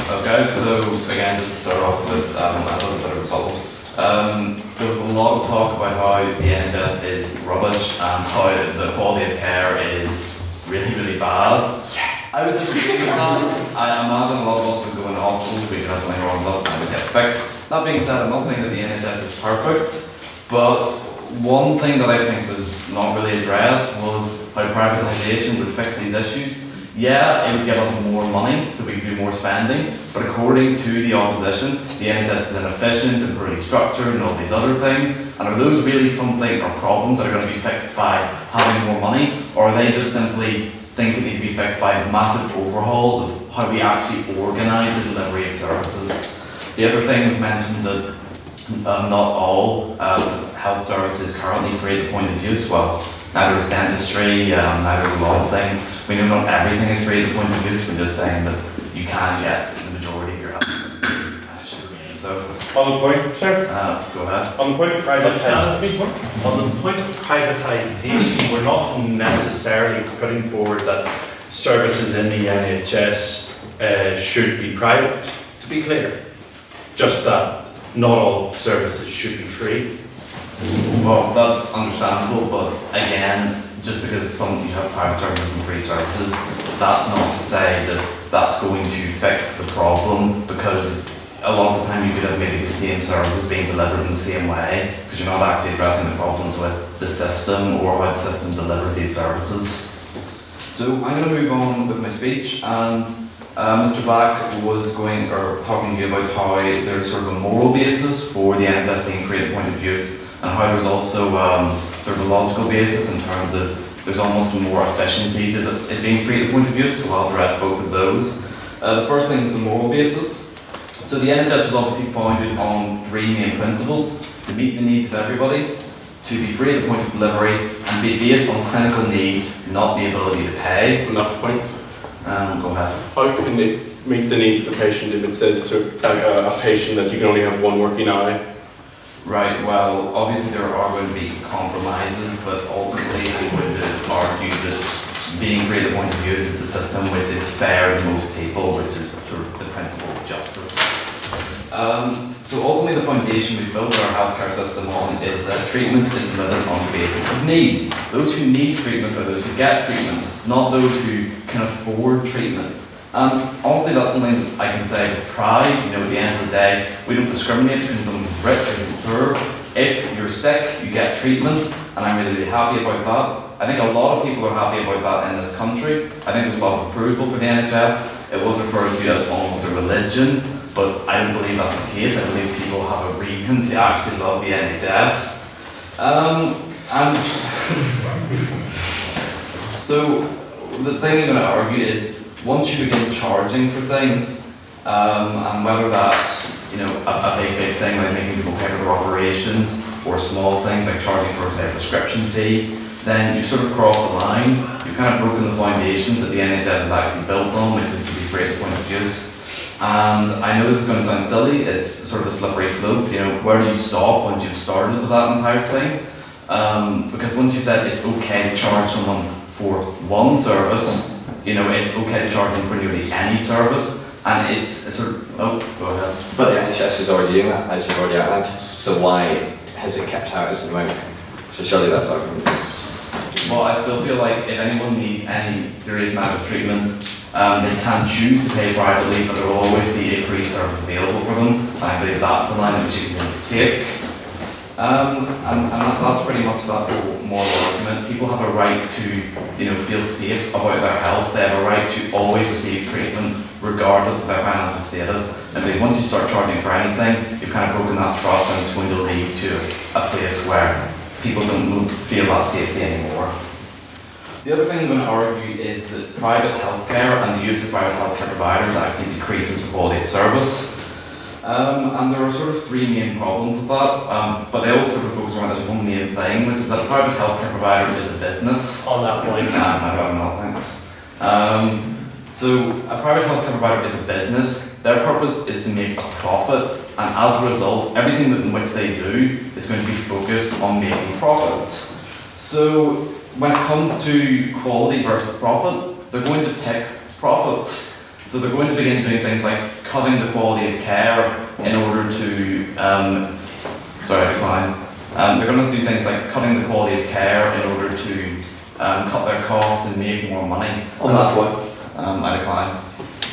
Okay, so again, just to start off with um, a little bit of a bubble. Um, there was a lot of talk about how the NHS is rubbish and how the quality of care is really, really bad. I would disagree with that. I imagine a lot of us would go into hospitals because something wrong with us and it would get I'm not saying that the NHS is perfect, but one thing that I think was not really addressed was how privatisation would fix these issues. Yeah, it would give us more money, so we could do more spending, but according to the opposition, the NHS is inefficient and poorly structured and all these other things. And are those really something or problems that are going to be fixed by having more money, or are they just simply things that need to be fixed by massive overhauls of how we actually organise the delivery of services? The other thing was mentioned that um, not all uh, health services currently free at the point of use. Well, neither is dentistry, um, neither is a lot of things. We know not everything is free at the point of use. We're just saying that you can get the majority of your health and it should remain so. On the point, sir? Uh, go ahead. On the point of privatisation, on the point of privatisation, we're not necessarily putting forward that services in the NHS uh, should be private, to be clear. Just that not all services should be free. Well, that's understandable, but again, just because some of you have private services and free services, that's not to say that that's going to fix the problem because a lot of the time you could have maybe the same services being delivered in the same way because you're not actually addressing the problems with the system or how the system delivers these services. So I'm going to move on with my speech and uh, Mr. Black was going or talking to you about how there's sort of a moral basis for the NHS being free at the point of use and how there's also um, sort of a logical basis in terms of there's almost more efficiency to the, it being free at the point of use, so I'll address both of those. Uh, the first thing is the moral basis. So the NHS was obviously founded on three main principles, to meet the needs of everybody, to be free at the point of delivery, and be based on clinical need, not the ability to pay. That point, Um, go ahead. how can it meet the needs of the patient if it says to a, a patient that you can only have one working eye? Right, well, obviously there are going to be compromises, but ultimately I would argue that being free at the point of use is the system which is fair to most people, which is sort of the principle of justice. Um, so ultimately the foundation we built our healthcare system on is that treatment is delivered on the basis of need. Those who need treatment are those who get treatment, not those who can afford treatment. And honestly, that's something that I can say with pride. You know, at the end of the day, we don't discriminate between someone rich and poor. If you're sick, you get treatment, and I'm really, really happy about that. I think a lot of people are happy about that in this country. I think there's a lot of approval for the NHS. It was referred to as almost a religion, but I don't believe that's the case. I believe people have a reason to actually love the NHS. Um, and so the thing I'm going to argue is once you begin charging for things, um, and whether that's you know a, a big big thing like making people pay for their operations, or small things like charging for say a prescription fee, then you sort of cross the line. You've kind of broken the foundations that the NHS is actually built on, which is to be free at point of use. And I know this is going to sound silly. It's sort of a slippery slope. You know, where do you stop once you've started with that entire thing? Um, because once you've said it's okay to charge someone for one service, you know, it's okay to charge them for nearly any service, and it's a sort of, oh, go ahead. But the NHS is already doing that, as you've already outlined. So why has it kept out as the moment? So surely that's argument is Well, I still feel like if anyone needs any serious amount of treatment, um, they can choose to pay privately, but there will always be a free service available for them. I believe that's the line which you can take. Um, and, and that, that's pretty much that whole moral argument. People have a right to, you know, feel safe about their health. They have a right to always receive treatment, regardless of their financial status. And if once you start charging for anything, you've kind of broken that trust, and it's going to lead to a place where people don't feel that safety anymore. The other thing I'm going to argue is that private healthcare and the use of private healthcare providers actually decreases the quality of service. Um, and there are sort of three main problems with that, um, but they all sort of focus around this one main thing, which is that a private healthcare provider is a business. On that point. Um, I don't know, thanks. Um, so a private healthcare provider is a business. Their purpose is to make a profit, and as a result, everything in which they do is going to be focused on making profits. So when it comes to quality versus profit, they're going to pick profits. So they're going to begin doing things like cutting the quality of care in order to, um, sorry, I decline. Um, they're going to do things like cutting the quality of care in order to um, cut their costs and make more money. On that point. Um, I decline.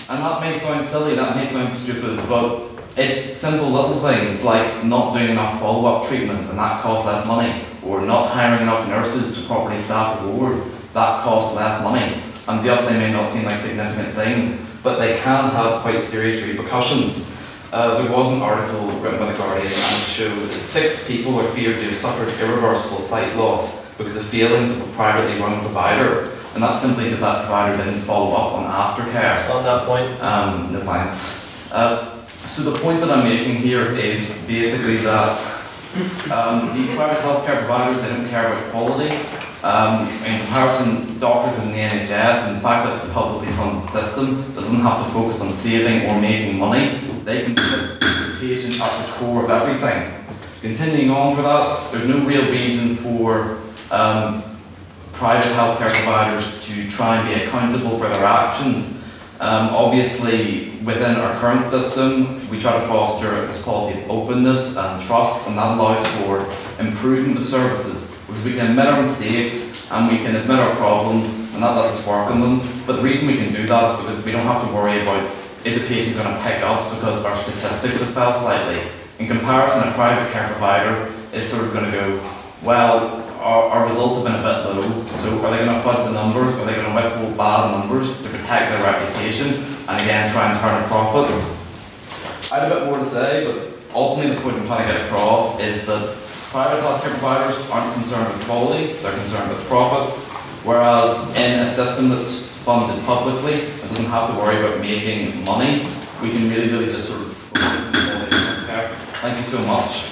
And that may sound silly, that may sound stupid, but it's simple little things like not doing enough follow-up treatment and that costs less money, or not hiring enough nurses to properly staff a ward, that costs less money. And yes, they may not seem like significant things, but they can have quite serious repercussions. Uh, there was an article written by The Guardian and it showed that six people are feared to have suffered irreversible sight loss because of failings of a privately run provider. And that's simply because that provider didn't follow up on aftercare. On that point. Um, no thanks. Uh, so the point that I'm making here is basically that um, these private healthcare providers, they don't care about quality. Um, in comparison, doctors in the NHS and the fact that the publicly funded system doesn't have to focus on saving or making money, they can put the patient at the core of everything. Continuing on for that, there's no real reason for um, private healthcare providers to try and be accountable for their actions. Um, obviously, within our current system, we try to foster this policy of openness and trust, and that allows for improvement of services because we can admit our mistakes and we can admit our problems, and that lets us work on them. But the reason we can do that is because we don't have to worry about is a patient going to pick us because our statistics have fell slightly. In comparison, a private care provider is sort of going to go, well, our, our results have been a bit low, so are they going to fudge the numbers? Are they going to withhold bad numbers to protect their reputation and again try and turn a profit? I had a bit more to say, but ultimately the point I'm trying to get across is that private healthcare providers aren't concerned with quality, they're concerned with profits, whereas in a system that's funded publicly and doesn't have to worry about making money, we can really, really just sort of focus on quality healthcare. Thank you so much.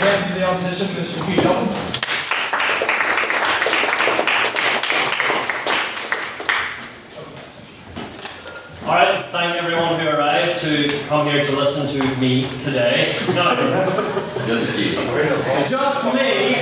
Friend from the opposition, Mr. Hugh Dublin. Alright, thank everyone who arrived to come here to listen to me today. Now, Just you. just me,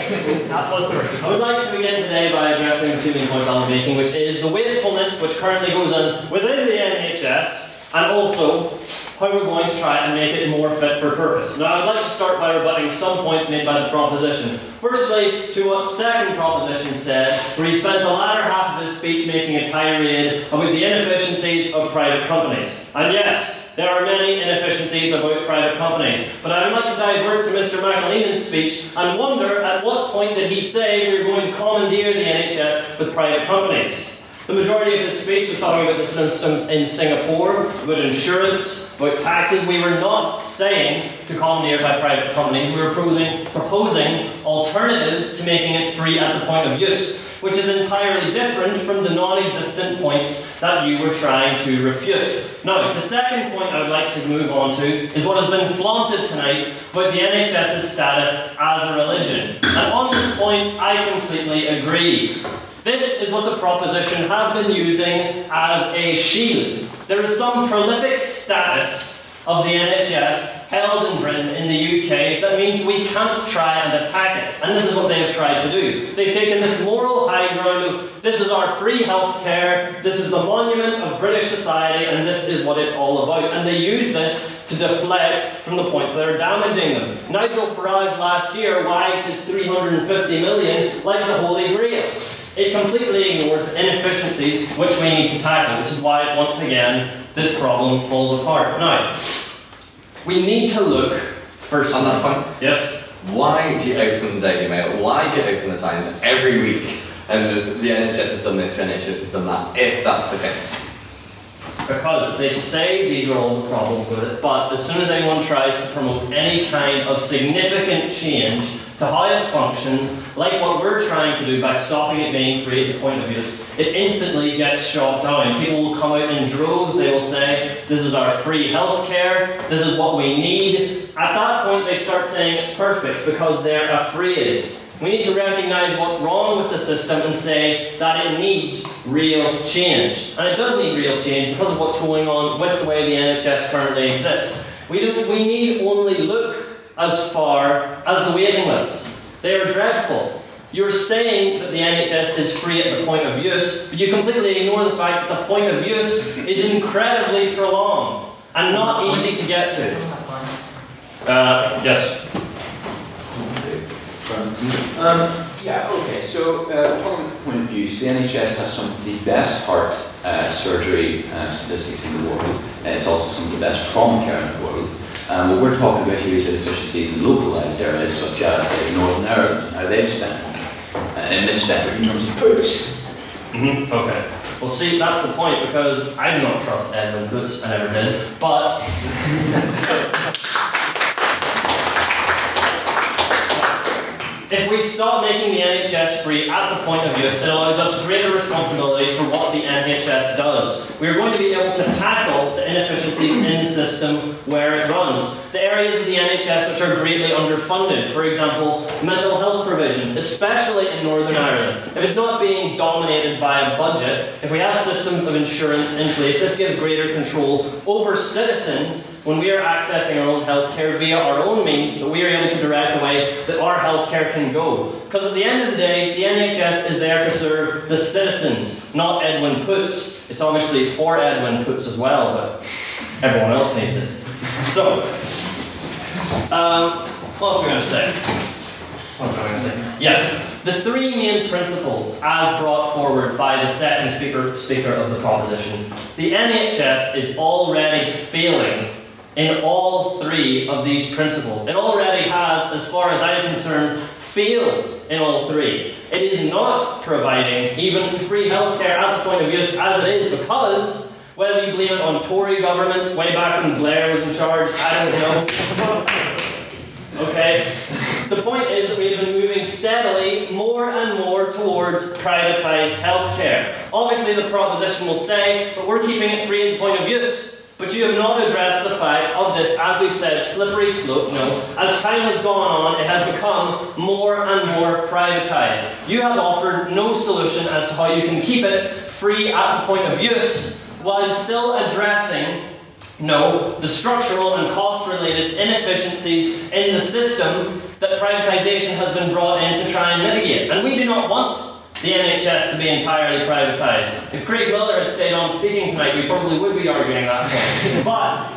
that was the I would like to begin today by addressing the two main points I'm making, which is the wastefulness which currently goes on within the NHS, and also how we're going to try and make it more fit for purpose. Now, I'd like to start by rebutting some points made by the proposition. Firstly, to what second proposition said, where he spent the latter half of his speech making a tirade about the inefficiencies of private companies. And yes, there are many inefficiencies about private companies, but I would like to divert to Mr. McAleenan's speech and wonder at what point did he say we are going to commandeer the NHS with private companies. The majority of his speech was talking about the systems in Singapore, about insurance, about taxes. We were not saying to commandeer by private companies. We were proposing, proposing alternatives to making it free at the point of use, which is entirely different from the non-existent points that you were trying to refute. Now, the second point I would like to move on to is what has been flaunted tonight about the NHS's status as a religion. And on this point, I completely agree. This is what the proposition have been using as a shield. There is some prolific status of the NHS held in Britain in the UK that means we can't try and attack it. And this is what they have tried to do. They've taken this moral high ground of this is our free health care, this is the monument of British society, and this is what it's all about. And they use this to deflect from the points that are damaging them. Nigel Farage last year wived his 350 million like the Holy Grail. It completely ignores the inefficiencies which we need to tackle, which is why, once again, this problem falls apart. Now, we need to look first. On that point, Yes? why do you open the Daily Mail? Why do you open the Times every week? And the NHS has done this, the NHS has done that. If that's the case, Because they say these are all the problems with it, but as soon as anyone tries to promote any kind of significant change to how it functions, like what we're trying to do by stopping it being free at the point of use, it instantly gets shot down. People will come out in droves, they will say, This is our free healthcare, this is what we need. At that point, they start saying it's perfect because they're afraid. We need to recognise what's wrong with the system and say that it needs real change. And it does need real change because of what's going on with the way the NHS currently exists. We, we need only look as far as the waiting lists. They are dreadful. You're saying that the NHS is free at the point of use, but you completely ignore the fact that the point of use is incredibly prolonged and not easy to get to. Uh, yes. Um, yeah, okay, so uh, from the point of view, the NHS has some of the best heart uh, surgery uh, statistics in the world. Uh, it's also some of the best trauma care in the world. Um, what we're talking about here is inefficiencies in localised areas such as say, Northern Ireland, how they've spent money uh, in sector in terms of Poots. hmm Okay. Well, see, that's the point because I do not trust Edwin Poots. I never did. But if we stop making the NHS free at the point of use, it allows us greater responsibility for what the NHS does. We are going to be able to tackle the inefficiencies in the system where it runs. The areas of the NHS which are greatly underfunded, for example, mental health provisions, especially in Northern Ireland. If it's not being dominated by a budget, if we have systems of insurance in place, this gives greater control over citizens when we are accessing our own healthcare via our own means, that we are able to direct the way that our healthcare can go. Because at the end of the day, the NHS is there to serve the citizens, not Edwin Poots. It's obviously for Edwin Poots as well, but everyone else needs it. So, um, what else are we going to say? What was I going to say? Yes, the three main principles as brought forward by the second speaker, speaker of the proposition. The NHS is already failing in all three of these principles. It already has, as far as I'm concerned, failed in all three. It is not providing even free healthcare at the point of use as it is because whether you blame it on Tory governments way back when Blair was in charge, I don't know. okay? The point is that we've been moving steadily more and more towards privatised healthcare. Obviously, the proposition will say, but we're keeping it free at the point of use. But you have not addressed the fact of this, as we've said, slippery slope. No. As time has gone on, it has become more and more privatised. You have offered no solution as to how you can keep it free at the point of use while still addressing no, the structural and cost related inefficiencies in the system that privatisation has been brought in to try and mitigate. And we do not want the NHS to be entirely privatised. If Craig Miller had stayed on speaking tonight, we probably would be arguing that point. but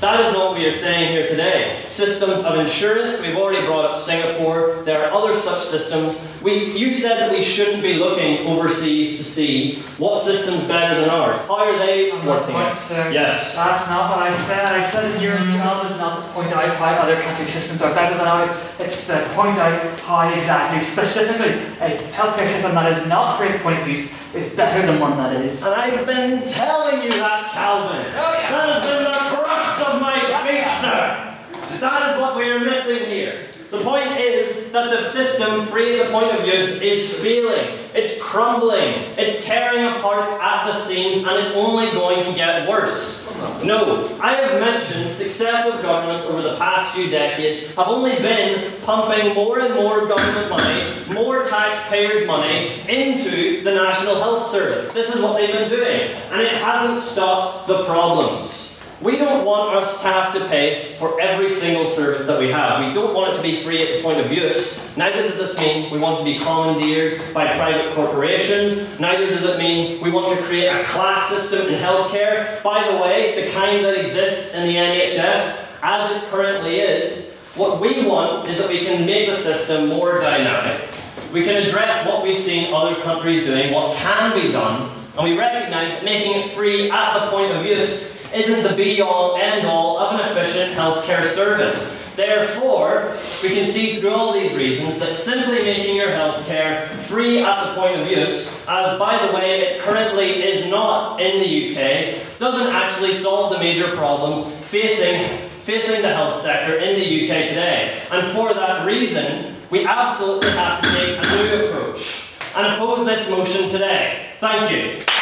that is not what we are saying here today. Systems of insurance, we've already brought up Singapore. There are other such systems. We, you said that we shouldn't be looking overseas to see what system's are better than ours. How are they I'm working? Yes. That's not what I said. I said that your job is not to point out how other country systems are better than ours. It's to point out how exactly, specifically, a healthcare system that is not free at point of use is better than one that is. And I've been telling you that, Calvin. Oh, yeah. That has been the crux of my speech, sir. That is what we are missing here. The point is that the system, free at the point of use, is failing. It's crumbling. It's tearing apart at the seams, and it's only going to get worse. No, I have mentioned successive governments over the past few decades have only been pumping more and more government money, more taxpayers' money into the National Health Service. This is what they've been doing, and it hasn't stopped the problems. We don't want our staff to pay for every single service that we have. We don't want it to be free at the point of use. Neither does this mean we want to be commandeered by private corporations. Neither does it mean we want to create a class system in healthcare. By the way, the kind that exists in the NHS, as it currently is, what we want is that we can make the system more dynamic. We can address what we've seen other countries doing, what can be done, and we recognise that making it free at the point of use isn't the be all end all of an efficient healthcare service. Therefore, we can see through all these reasons that simply making your healthcare free at the point of use, as by the way it currently is not in the UK, doesn't actually solve the major problems facing, facing the health sector in the UK today. And for that reason, we absolutely have to take a new approach and oppose this motion today. Thank you.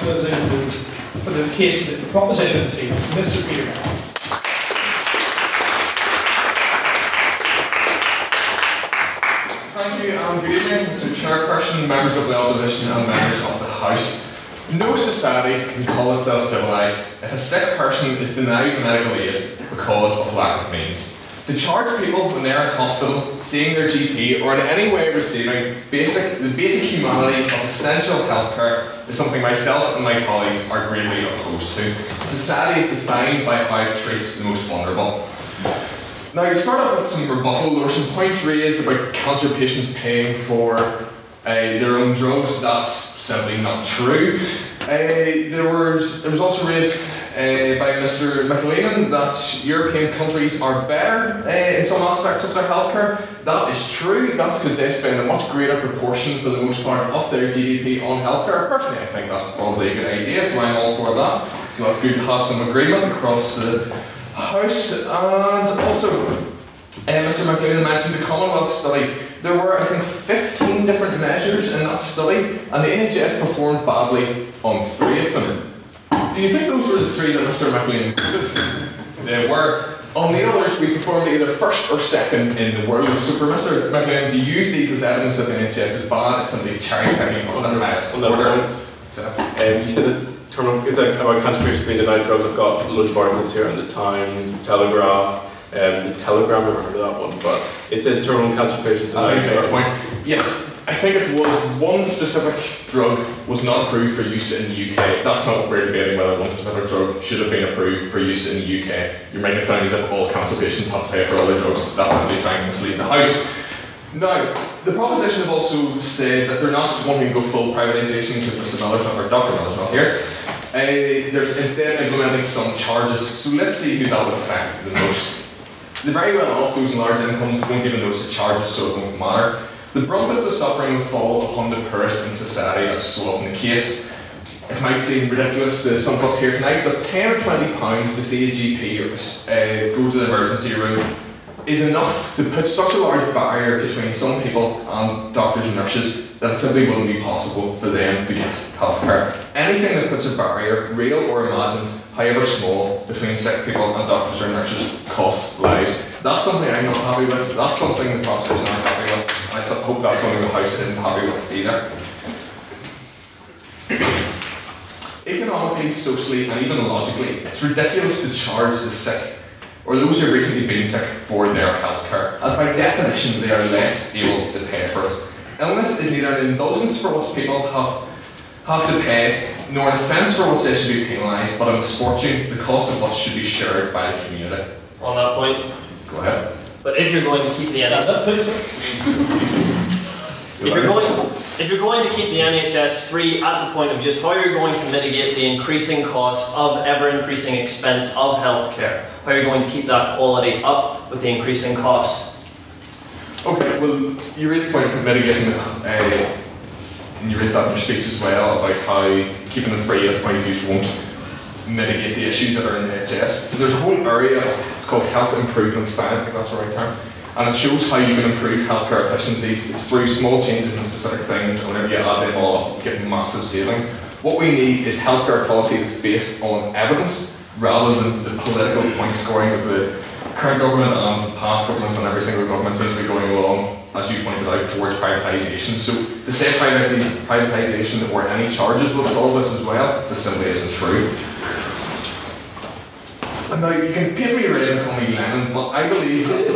The, for the case for the proposition this evening, Mr. Peter. Thank you and good evening, Mr. Chairperson, members of the opposition and members of the House. No society can call itself civilised if a sick person is denied medical aid because of lack of means. To charge people when they're in hospital, seeing their GP, or in any way receiving basic, the basic humanity of essential healthcare is something myself and my colleagues are greatly opposed to. Society is defined by how it treats the most vulnerable. Now, you start off with some rebuttal. There were some points raised about cancer patients paying for uh, their own drugs. That's simply not true. Uh, there was there was also raised uh, by Mr. McLean that European countries are better uh, in some aspects of their healthcare. That is true. That's because they spend a much greater proportion, for the most part, of their GDP on healthcare. Personally, I think that's probably a good idea, so I'm all for that. So that's good to have some agreement across the House. And also, uh, Mr. McLean mentioned the Commonwealth study. There were, I think, 15 different measures in that study, and the NHS performed badly on three of them. Do you think those were the three that Mr. McLean? They were. On the others, we performed either first or second in the world. So for Mr. McLean, do you see this as evidence that the NHS is bad? It's simply cherry picking on the highest On that order. point, um, you said that terminal, it's like about contributions being denied drugs. I've got loads of articles here in the Times, the Telegraph, um, the Telegram. I've heard of that one, but it says terminal cancer patients I think drugs. point. Yes, I think it was one specific drug was not approved for use in the UK. That's not what we're debating whether one specific drug should have been approved for use in the UK. You're making it sound as if all cancer patients have to pay for other drugs. That's simply trying to mislead the House. Now, the proposition have also said that they're not wanting to go full privatisation because Mr. Miller's not, or Dr. Miller's not here. Uh, they're instead implementing some charges. So let's see who that would affect the most. The very well off, those in large incomes, won't even notice the charges, so it won't matter. The brunt of the suffering will fall upon the poorest in society, as is so often the case. It might seem ridiculous to some of us here tonight, but 10 or 20 pounds to see a GP or uh, go to the emergency room is enough to put such a large barrier between some people and doctors and nurses that it simply wouldn't be possible for them to get healthcare. Anything that puts a barrier, real or imagined, however small, between sick people and doctors or nurses costs lives. That's something I'm not happy with. That's something the proposition I'm happy with. And I hope that's something the House isn't happy with either. Economically, socially, and even logically, it's ridiculous to charge the sick or those who have recently been sick for their healthcare, as by definition they are less able to pay for it. Illness is neither an indulgence for which people have have to pay, nor an offence for which they should be penalised, but a misfortune, the cost of what should be shared by the community. On that point, Go ahead. but if you're going to keep the NHS, if you're going, if you're going to keep the NHS free at the point of use, how are you going to mitigate the increasing cost of ever increasing expense of healthcare? How are you going to keep that quality up with the increasing cost? Okay, well, you raised the point of mitigating the, uh, and you raised that in your speech as well about how keeping them free at the point of use won't mitigate the issues that are in the NHS. There's a whole area of, it's called health improvement science, I think that's the right term, and it shows how you can improve healthcare efficiencies. It's through small changes in specific things, and whenever you add them all up, you get massive savings. What we need is healthcare policy that's based on evidence rather than the political point scoring of the current government and past governments and every single government seems to be going along, as you pointed out, towards privatisation. So to say privatis- privatisation or any charges will solve this as well, this simply isn't true. Now you can paint me red and call me Lenin, but I believe that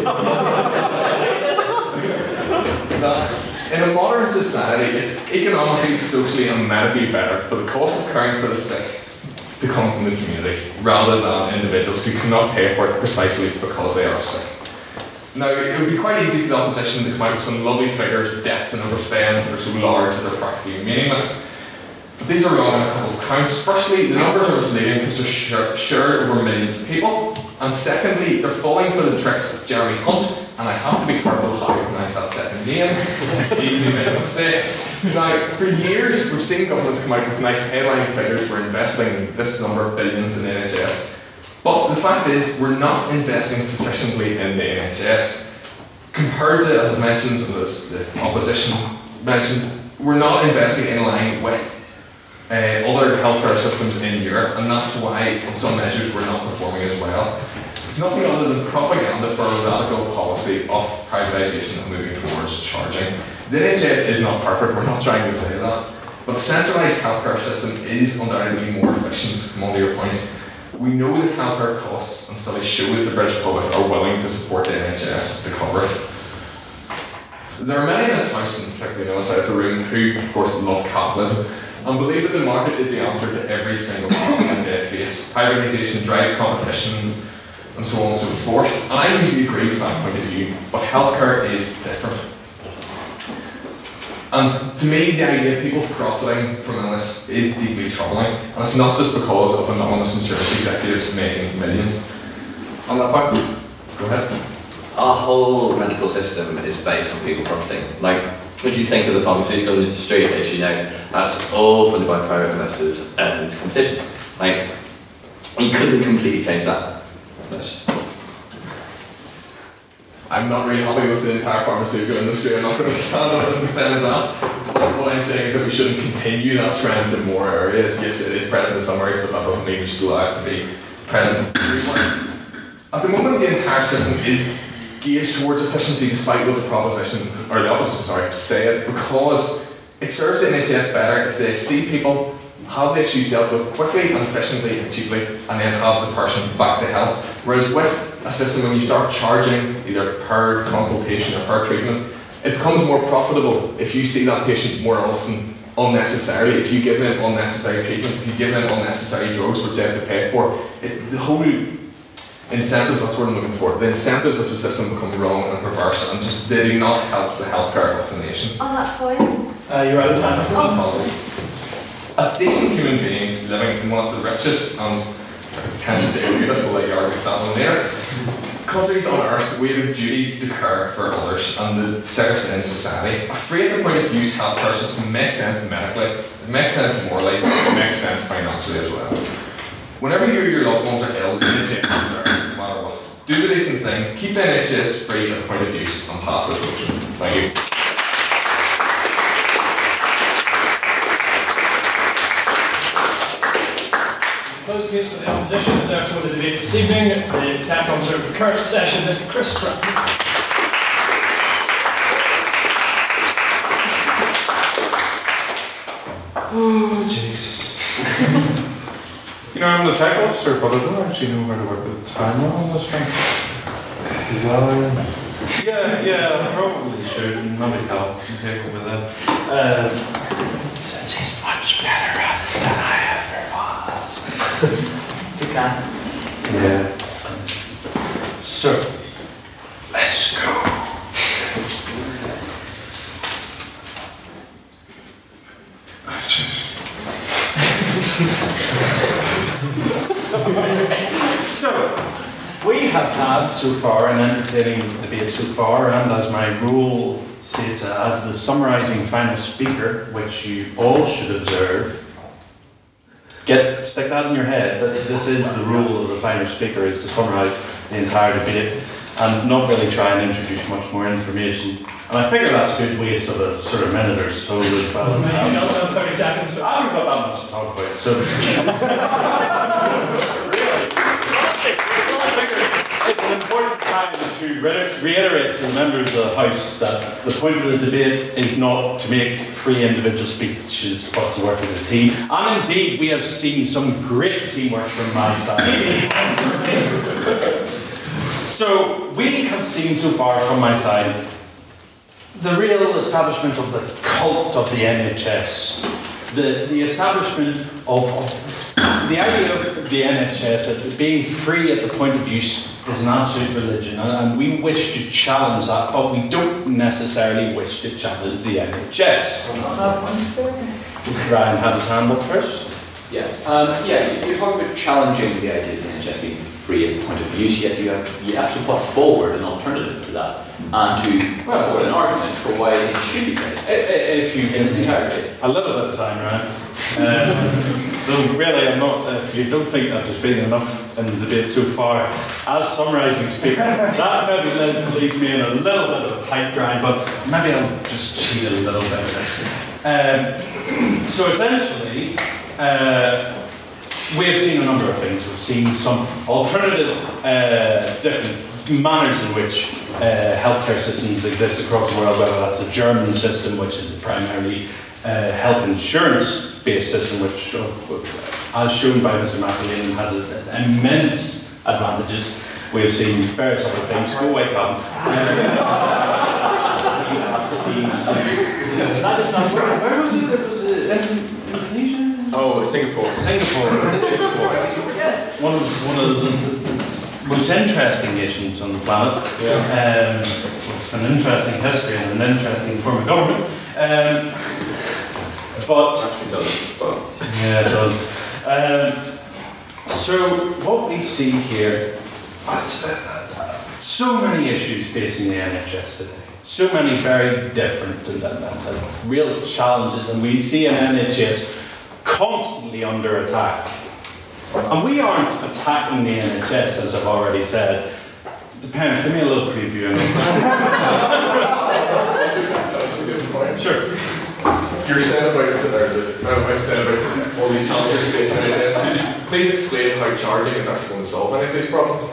in a modern society, it's economically, socially, and medically better for the cost of caring for the sick to come from the community rather than individuals who cannot pay for it precisely because they are sick. Now, it would be quite easy for the opposition to come out with some lovely figures, debts and overspends that are so large that they're practically meaningless. These are wrong on a couple of counts. Firstly, the numbers are misleading because they're shar- shared over millions of people. And secondly, they're falling for the tricks of Jeremy Hunt, and I have to be careful how I pronounce that second name. Easily made a mistake. Now, for years, we've seen governments come out with nice headline figures for investing this number of billions in the NHS. But the fact is, we're not investing sufficiently in the NHS. Compared to, as I mentioned, as the opposition mentioned, we're not investing in line with uh, other healthcare systems in Europe, and that's why, in some measures, we're not performing as well. It's nothing other than propaganda for a radical policy of privatisation and moving towards charging. The NHS is not perfect, we're not trying to say that, but the centralised healthcare system is undoubtedly more efficient, come on to your point. We know that healthcare costs and studies show that the British public are willing to support the NHS to cover it. There are many in this house, and particularly on the side of the room, who, of course, love capitalism and believe that the market is the answer to every single problem that they face. Privatisation drives competition, and so on and so forth. I usually agree with that point of view, but healthcare is different. And to me, the idea of people profiting from illness is deeply troubling, and it's not just because of anonymous insurance executives making millions. On that point, go ahead. Our whole medical system is based on people profiting. Like, if you think of the pharmaceutical industry, as you know, that's all funded by private investors and competition. Like, you couldn't completely change that. That's I'm not really happy with the entire pharmaceutical industry. I'm not going to stand up and defend that. But what I'm saying is that we shouldn't continue that trend in more areas. Yes, it is present in some areas, but that doesn't mean we should allow it to be present everywhere. At the moment, the entire system is geared towards efficiency, despite what the proposition or the opposition, sorry, say it, because it serves the NHS better if they see people have the issues dealt with quickly and efficiently and cheaply, and then have the person back to health. Whereas with a system, when you start charging either per consultation or per treatment, it becomes more profitable if you see that patient more often unnecessarily, if you give them unnecessary treatments, if you give them unnecessary drugs which they have to pay for. It, the whole incentives, that's what I'm looking for. The incentives of the system become wrong and perverse and just they do not help the healthcare of the nation. On that point, Uh, you're out of time, unfortunately. oh, As decent human beings living in one of the richest and can't just say greatest, we'll let you argue that one later. Countries on earth, we have a duty to care for others and the sickest in society. A free at the point of use healthcare system makes sense medically, it makes sense morally, it makes sense financially as well. Whenever you or your loved ones are ill, you need to concern, no matter what. Do the decent thing, keep the NHS free at the point of use, and pass this motion. Thank you. Close case for the opposition, and therefore the debate this evening. The tack on sort of the current session, Mr. Chris Crack. Oh, jeez. you know, I'm the tech officer, but I don't actually know how to work with the timer on this one. Is that Yeah, yeah, I probably should. and Maybe help and take over that. Um, since he's much better at it than I ever was. You can. Yeah. So, let's go. So, we have had so far an entertaining debate so far, and as my rule says, uh, as the summarising final speaker, which you all should observe, get stick that in your head that this is the rule of the final speaker is to summarise the entire debate and not really try and introduce much more information. And I figure that's a good waste of a sort of minute or so as well. as Maybe that. 30 seconds. I haven't got that much to talk about, so. It's an important time to reiterate to the members of the House that the point of the debate is not to make free individual speeches, but to work as a team. And indeed, we have seen some great teamwork from my side. so, we have seen so far from my side the real establishment of the cult of the NHS, the, the establishment of, of the idea of the NHS as being free at the point of use is an absolute religion, and, we wish to challenge that, but we don't necessarily wish to challenge the NHS. Ryan had his hand up first. Yes. Um, yeah, you- you're talking about challenging the idea of the NHS being free at the point of use, yet you have, you have to put forward an alternative to that and to put forward an argument for why it should be paid. If you its entirety. a little bit of time, right? Um, really, I'm not. If you don't think that there's been enough in the debate so far, as summarising speaker, that maybe le- leaves me in a little bit of a tight grind, but maybe I'll just cheat a little bit. Um, so essentially, uh, we have seen a number of things. We've seen some alternative, uh, different manners in which uh, healthcare systems exist across the world, whether that's a German system, which is a primarily uh, health insurance based system, which, uh, as shown by Mr. McAleen, has a, immense advantages. We have seen various other things. Go away, Cotton. we have seen. That is not where, where was it? It was uh, in Indonesia? Oh, Singapore. Singapore. Singapore. One of, one of the most interesting nations on the planet. Um, with an interesting history and an interesting form of government. Um, but Actually does, but yeah, it does. Um, so what we see here, uh, so many issues facing the NHS today. So many very different and, and, and, and real challenges, and we see an NHS constantly under attack. And we aren't attacking the NHS, as I've already said. Depends, give me a little preview. Sure. You're saying about it there, that- I said about all these challenges facing NHS. Could you please explain how charging is actually going to solve any of these problems?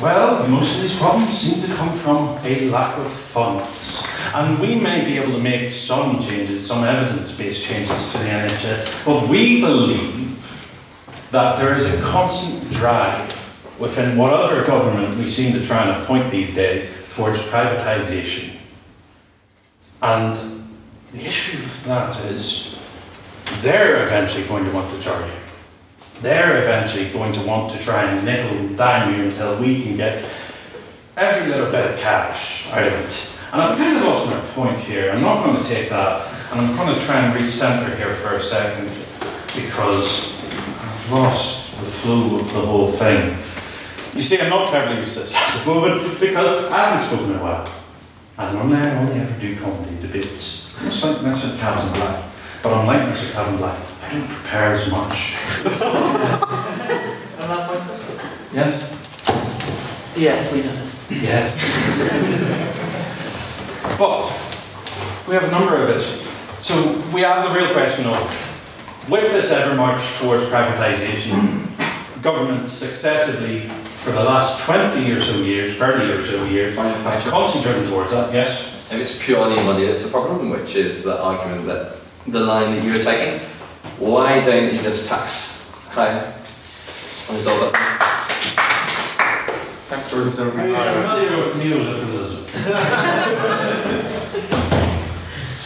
Well, most of these problems seem to come from a lack of funds. And we may be able to make some changes, some evidence based changes to the NHS, but we believe that there is a constant drive within whatever government we seem to try and appoint these days towards privatisation. And the issue with that is they're eventually going to want to charge you. They're eventually going to want to try and nickel and dime you until we can get every little bit of cash out of it. And I've kind of lost my point here. I'm not going to take that and I'm going to try and recenter here for a second because lost the flow of the whole thing. You see, I'm not terribly used to this at the moment because I haven't spoken in a while. And normally I only ever do comedy debates. Just like Mr. Calvin Black. But unlike Mr. Calvin Black, I don't prepare as much. On that point, sir? Yes? Yes, we noticed. Yes. but we have a number of issues. So we have the real question of with this ever march towards privatisation, governments successively for the last 20 or so years, 30 or so years, have constantly driven towards that, yes? If it's purely money that's the problem, which is the argument that the line that you were taking, why don't you just tax higher and resolve it? Thanks, George. It's Are you familiar with neoliberalism?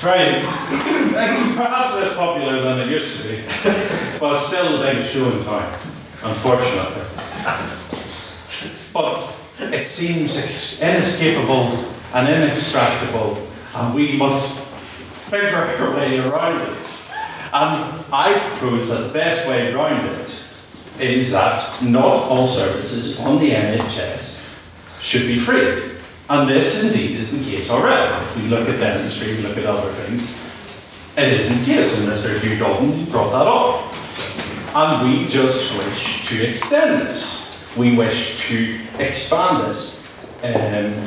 very, perhaps less popular than it used to be, but still the biggest show in town, unfortunately. But it seems inescapable and inextractable, and we must figure our way around it. And I propose that the best way around it is that not all services on the NHS should be free. And this indeed is the case already. If we look at dentistry, we look at other things, it isn't the case, and Mr. Hugh Dalton brought that up. And we just wish to extend this. We wish to expand this um,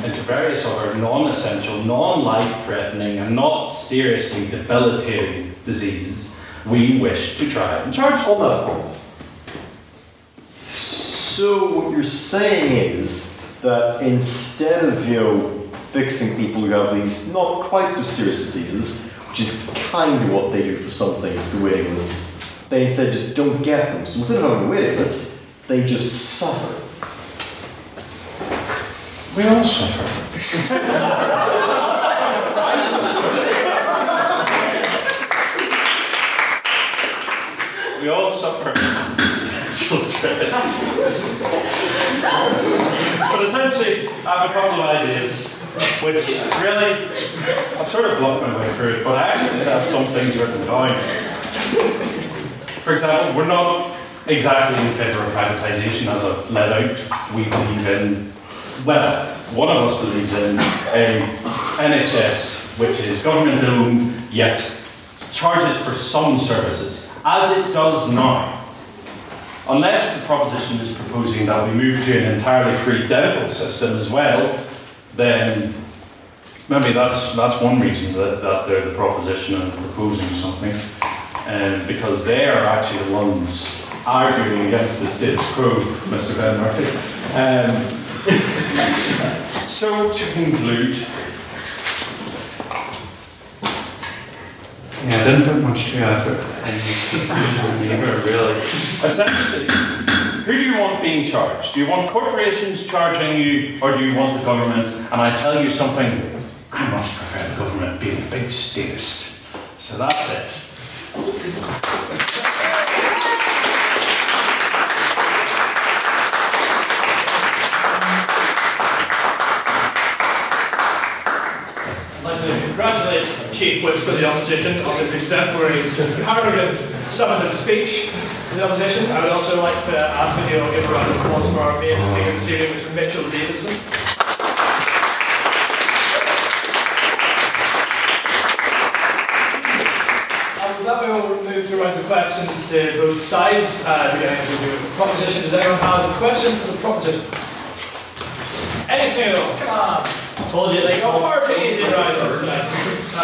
into various other non essential, non life threatening, and not seriously debilitating diseases. We wish to try and charge on that. So what you're saying is that instead of you know fixing people who have these not quite so serious diseases, which is kind of what they do for something with the waiting lists, they instead just don't get them. So instead of having a waiting list, they just suffer. We all suffer. we all suffer children. But essentially, I have a couple of ideas, which really, I've sort of bluffed my way through but I actually did have some things written down. For example, we're not exactly in favour of privatisation as a let out. We believe in, well, one of us believes in a NHS which is government owned yet charges for some services, as it does now. Unless the proposition is proposing that we move to an entirely free dental system as well, then maybe that's, that's one reason that, that they're the proposition and proposing something. Um, because they are actually the ones arguing against the status quo, Mr. Ben Murphy. Um, so, to conclude, yeah, I didn't put much to effort either, really. Essentially, who do you want being charged? Do you want corporations charging you, or do you want the government? And I tell you something, I much prefer the government being a big statist. So that's it. I'd like to congratulate Chief Whip for the opposition on his exemplary Harrigan summative speech for the opposition. I would also like to ask if you'll give a round of applause for our main speaker this evening, Mr. Mitchell Davidson. That, we will move to rounds of questions to both sides, uh, beginning as we do with the proposition. Does anyone have a question for the proposition? Anything at all? Come on. Told you They go far too easy right.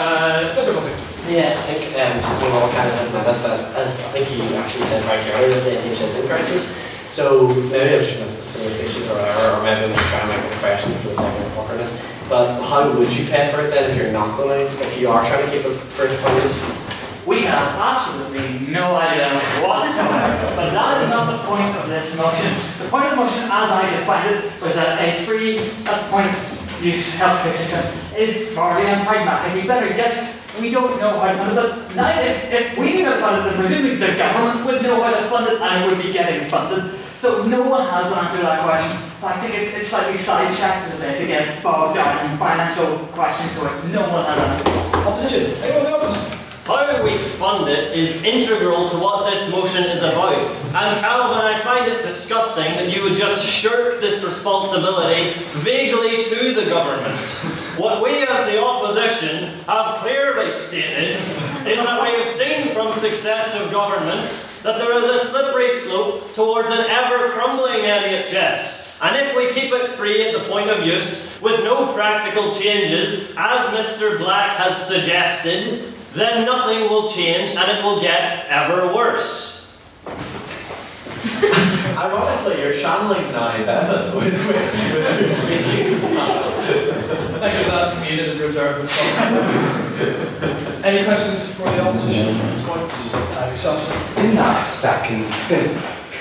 Uh, Mr. Bumpy. Yeah, I think um, we all kind of hinted that, as I think you actually said right here earlier, the NHS in crisis. So maybe I've just missed the same issues or whatever, or maybe I'm just trying to make a question for the sake of awkwardness. But how would you pay for it then if you're not going to, if you are trying to keep it to public? We have absolutely no idea whatsoever, but that is not the point of this motion. The point of the motion, as I defined it, was that a free at point use healthcare system is morally and pragmatically better. Yes, we don't know how to fund it, but neither, if we knew how to fund it, then presumably the government would know how to fund it and it would be getting funded. So no one has an answer to that question. So I think it's, it's slightly sidetracked a bit to get bogged down in financial questions to which no one has an. Opposition. Anyone opposition? How we fund it is integral to what this motion is about. And Calvin, I find it disgusting that you would just shirk this responsibility vaguely to the government. What we as the opposition have clearly stated is that we have seen from successive governments that there is a slippery slope towards an ever crumbling NHS. And if we keep it free at the point of use, with no practical changes, as Mr. Black has suggested, then nothing will change and it will get ever worse. Ironically, you're channeling Nye Bevan with, with, with your speaking style. Thank you that comedian and reserve response. Any questions for the opposition at this point? Uh, yourself? In that second,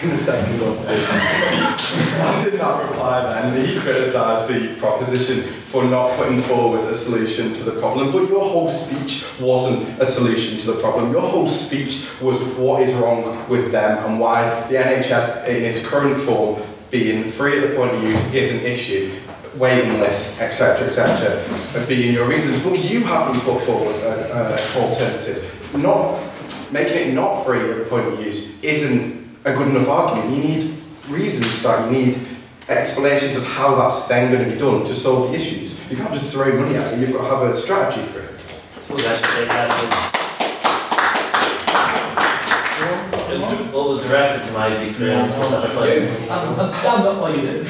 in second speech, I did not reply then. He criticised the proposition for not putting forward a solution to the problem, but your whole speech wasn't a solution to the problem. Your whole speech was what is wrong with them and why the NHS in its current form being free at the point of use is an issue waiting lists, etc., etc., as being your reasons. But you haven't put forward an alternative. Not making it not free at the point of use isn't a good enough argument. You need reasons for that. You need explanations of how that's then going to be done to solve the issues. You can't just throw money at it. You've got to have a strategy for it. suppose I should take that as what was directed to my victory specifically. And, and stand up while you do.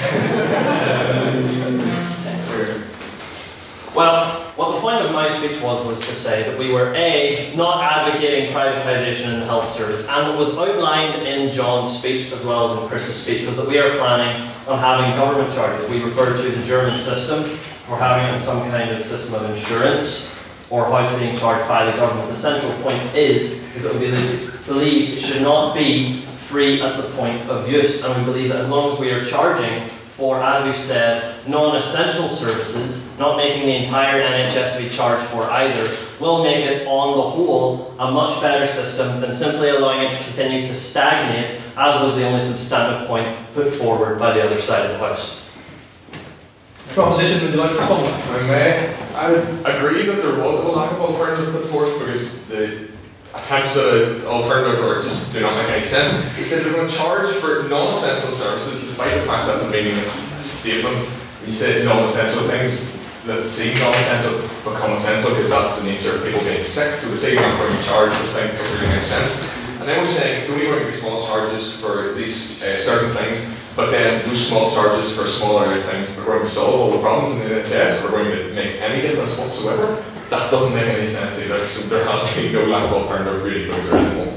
Well, what the point of my speech was was to say that we were A, not advocating privatisation in the health service, and what was outlined in John's speech as well as in Chris's speech was that we are planning on having government charges. We referred to the German system, or having some kind of system of insurance, or how it's being charged by the government. The central point is, is that we believe it should not be free at the point of use, and we believe that as long as we are charging for, as we've said, non-essential services, not making the entire NHS to be charged for either, will make it, on the whole, a much better system than simply allowing it to continue to stagnate, as was the only substantive point put forward by the other side of the house. Proposition, would you like to respond? I may, I agree that there was a lack of alternative put forth because the attempts at alternative or just do not make any sense. He said they're going to charge for non-essential services despite the fact that's a meaningless statement. You say non-essential things that seem non-essential become essential because that's the nature of people being sick. So they say you're not going to charge for things that really make sense. And then we're saying it's only going to be small charges for these uh, certain things, but then those small charges for smaller things are going to solve all the problems in the NHS or going to make any difference whatsoever. That doesn't make any sense either. So there has to be no lack of alternative really because there isn't one.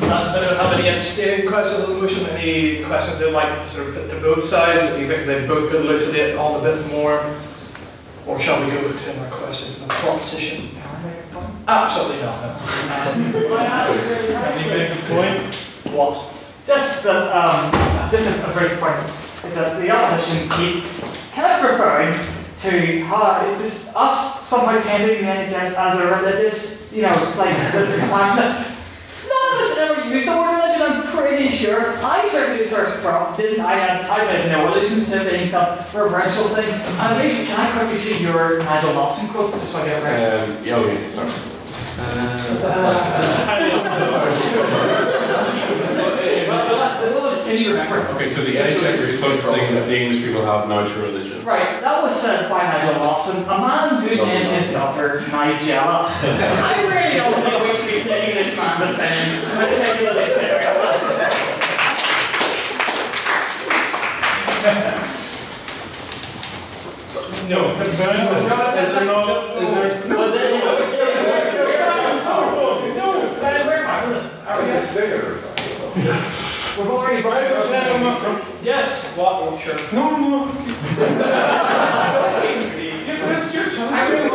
Does anyone have any abstaining questions on the motion? Any questions they'd like to sort of put to both sides? that you think they've both could elucidate on a bit more? Or shall we go for two more questions from the proposition? Absolutely not. No. Any big point? What? Just that, um, just a, a brief point is that the opposition keeps kind of referring to how it's just us somehow painting the NHS as a religious, you know, it's like the, the compassionate. None of us ever used the word religion, I'm pretty sure. I certainly searched from, didn't I? Had, I had no allegiance to being some reverential thing. And maybe, can I quickly see your Nigel Lawson quote, just so I get it right? Um, yeah, okay, sorry. Can you remember? Okay, so the NHS is supposed to think that the English people have no true religion. Right, that was said by Nigel Lawson, a man who named his daughter Nigella. I really don't think we should be taking this man but then let's take a Sarah. No, can can I, is there not, is there? Well, there is No, uh, we're fine, are we? We've already voted. Yes, what, oh, sure. No, no. Give us your chance.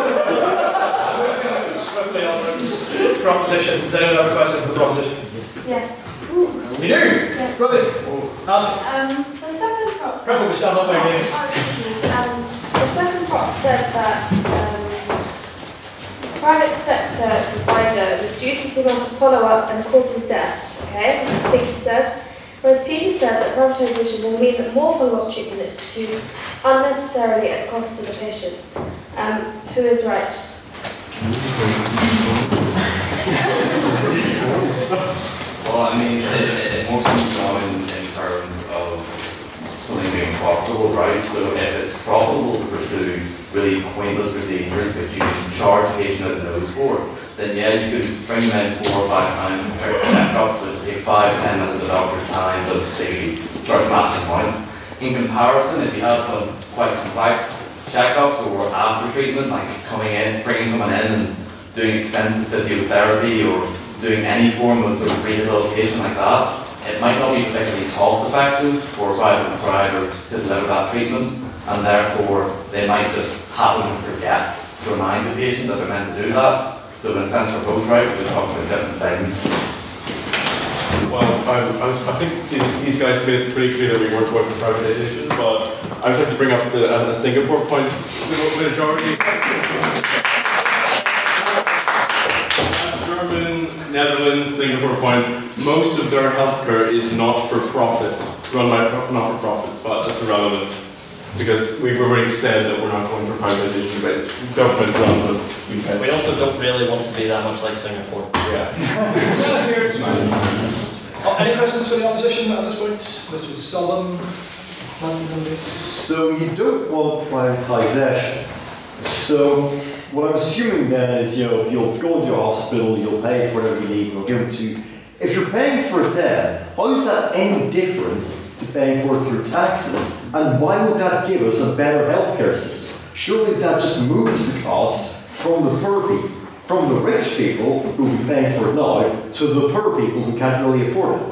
Swiftly onwards. Proposition, does anyone have a question for the proposition? Yes. You do? Yes. Brilliant. Ask. Um, the second prop. Preferably we stand up there, Dave. Um, the second prop said that um, private sector provider reduces the amount of follow-up and causes death. Okay, I think you said. Whereas Peter said that privatisation will mean that more follow-up treatment is pursued unnecessarily at cost to the patient. Um, who is right? Well, I mean, it, it, more seems now in, in terms of something being profitable, right? So if it's profitable to pursue really pointless procedures which you can charge a patient the nose for, then yeah, you could bring them in four or five times per checkups, which take five, ten minutes of the doctor's time, but they charge massive points. In comparison, if you have some quite complex checkups or after treatment, like coming in, bringing someone in and doing extensive physiotherapy or doing any form of sort of rehabilitation like that, it might not be particularly cost effective for a private provider to deliver that treatment, and therefore they might just happen to forget to remind the patient that they're meant to do that. So sense, we're both right, we're talking about different things. Well, I, I, I think these, guys made it pretty clear that we weren't going for privatization, but I would like to bring up the, uh, a, a Singapore point. The majority. German, Netherlands, Singapore point. Most of their healthcare is not for profit, run by not for profits, but that's irrelevant because we've already said that we're not going for privatization, but it's government run, but we pay. We also don't really want to be that much like Singapore. Oh, any questions for the opposition at this point? This was Sullivan. Last of them. So you don't want privatisation. So what I'm assuming then is, you know, you'll go into a hospital, you'll pay for whatever you need, you'll give it to. If you're paying for it then, how is that any different to paying for it through taxes? And why would that give us a better healthcare system? Surely that just moves the costs from the poor people, from the rich people who be paying for it now, to the poor people who can't really afford it.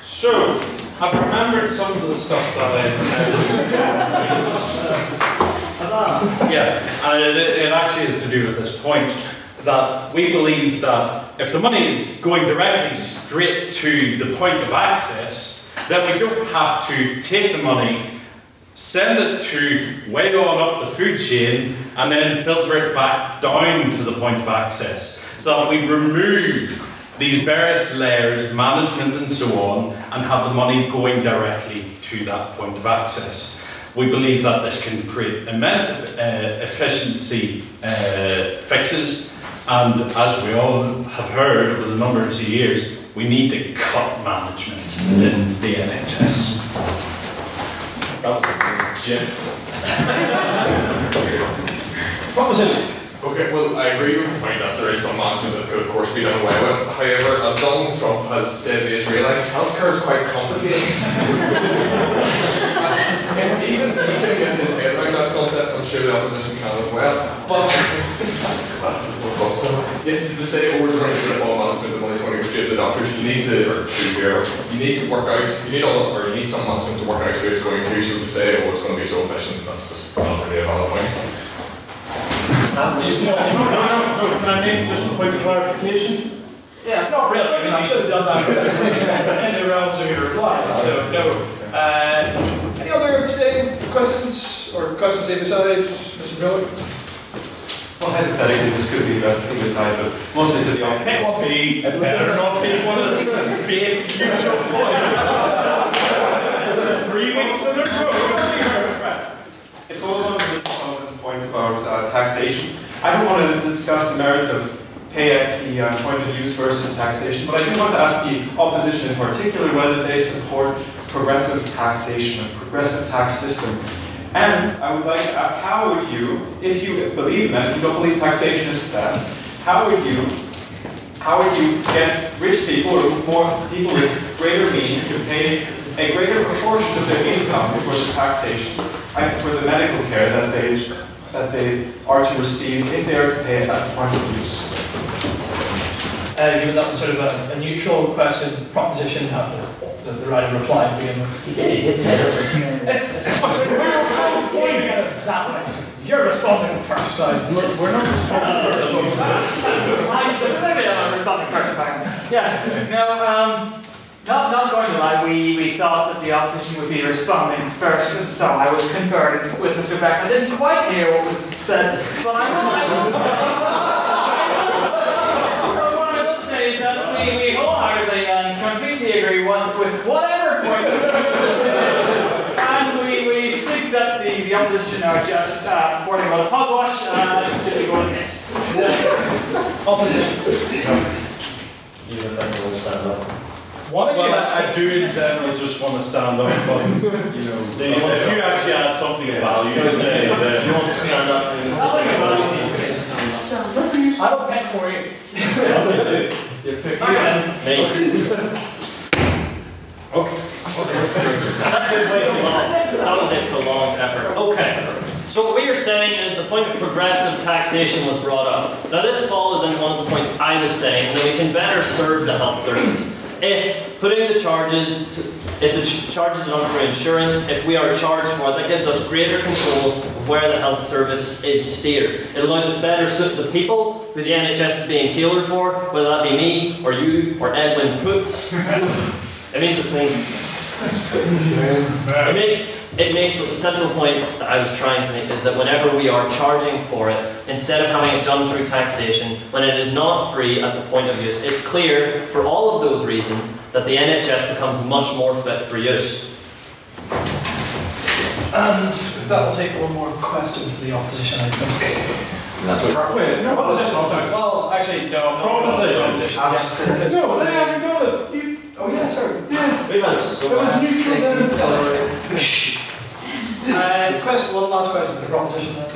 So, I've remembered some of the stuff that I. Yeah, and it, it actually is to do with this point that we believe that if the money is going directly straight to the point of access, then we don't have to take the money, send it to way on up the food chain, and then filter it back down to the point of access. So that we remove these various layers, management and so on, and have the money going directly to that point of access. We believe that this can create immense uh, efficiency uh, fixes, and as we all have heard over the numbers of years, we need to cut management in the NHS. That was a legit. Proposition. Okay, well, I agree with the point that there is some management that could, of course, be done away with. However, as Donald Trump has said to Israelites, healthcare is quite complicated. and even he can get his head around that concept, I'm sure the opposition can as well. But, yes, to say, oh, we're trying to get all management, the money's going to go straight to the doctors, you need to, or to your, you need to work out, you need all, or you need some management to work out who it's going to, so to say, oh, it's going to be so efficient, that's just not really a valid point. No, no, no, can I make just a point of clarification? Yeah, not really, I mean, I should have done that in the realms of your reply, so no. Uh, any other questions or questions to decide, Mr. Miller? Well, hypothetically, this could be investigated aside, but mostly to the opposite. It will be, it better not be one of these big future points. Three weeks in a row. It goes on to Mr. Sullivan's point about uh, taxation. I don't want to discuss the merits of pay at the uh, point of use versus taxation, but I do want to ask the opposition in particular whether they support progressive taxation, a progressive tax system. And I would like to ask, how would you, if you believe in that, you don't believe taxation is theft, how would you, how would you get rich people or more people with greater means to pay a greater proportion of their income towards the taxation and for the medical care that they that they are to receive if they are to pay it at the point of use? Uh, that sort of a, a neutral question, proposition, have the, the, of reply to begin with. He did, he did say that. Oh, so we're pointing at us You're responding first. I, we're, we're not responding first. I specifically am responding first. Yes. No. Um, not, not going to lie, we, we thought that the opposition would be responding first, and so I was converted with Mr. Beck. I didn't quite hear what was said, but I will say, but what I will say is that we, we wholeheartedly and completely agree with, with whatever point. and we, we think that the, the opposition are just uh, boarding on a hogwash uh, and should be going against. Opposition. You would think I will stand up. What well, I, I do in general just want to stand up, but you know, if you actually had something of value to say, then you want to stand up. I will pick for you. You pick Okay. That's it, way too long. That was a prolonged effort. Okay. So what we are saying is the point of progressive taxation was brought up. Now this falls in one of the points I was saying, that we can better serve the health service If putting the charges, to, if the ch- charges are done for insurance, if we are charged for it, that gives us greater control of where the health service is steered. It allows us to better suit the people who the NHS is being tailored for, whether that be me, or you, or Edwin Poots. it means the things. It makes it makes the central point that I was trying to make is that whenever we are charging for it, instead of having it done through taxation, when it is not free at the point of use, it's clear for all of those reasons that the NHS becomes much more fit for use. And with that, we'll take one more question for the opposition, I think. That's Wait, no, Opposition. Well, actually, no. Proposition. Yes. No, they haven't got it. You, oh yeah, sorry. Yeah. We've had It was neutral then. Shh. Uh, question, one last question for the proposition then.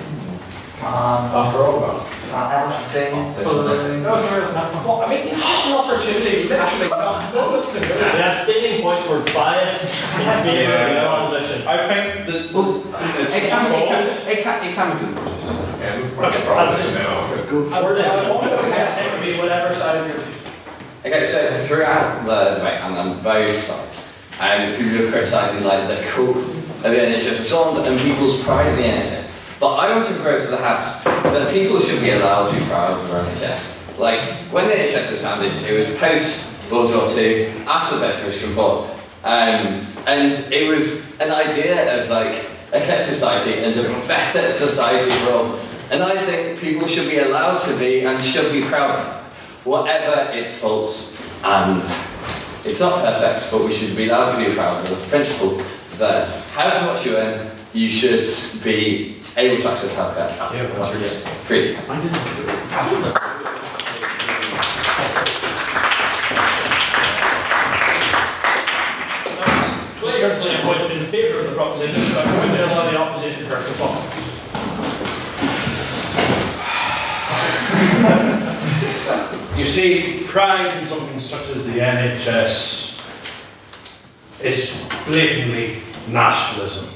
Um, After all that. abstain. No, sorry. Well, I mean, you had an opportunity, literally, not moments ago. The abstaining points were biased in favour of the proposition. I think that Well, it's it can, it called- can, it can, it can, Yeah, it's Okay, I'll just- I would, I want to be whatever side of your team. Okay, so throughout the debate and on both sides, um, people are criticising like the cool of the NHS and people's pride in the NHS. But I want to propose to the House that people should be allowed to be proud of their NHS. Like when the NHS was founded, it was post World War II, after the Beveridge Report, um, and it was an idea of like a kept society and a better society for all. And I think people should be allowed to be and should be proud whatever its faults, and it's not perfect, but we should be allowed to be proud of the principle that however much you earn, you should be able to access healthcare Yeah, that's right. free. Clear, clear point in favour of the proposition, so I'm going to allow the opposition first to talk. You see, pride in something such as the NHS is blatantly nationalism.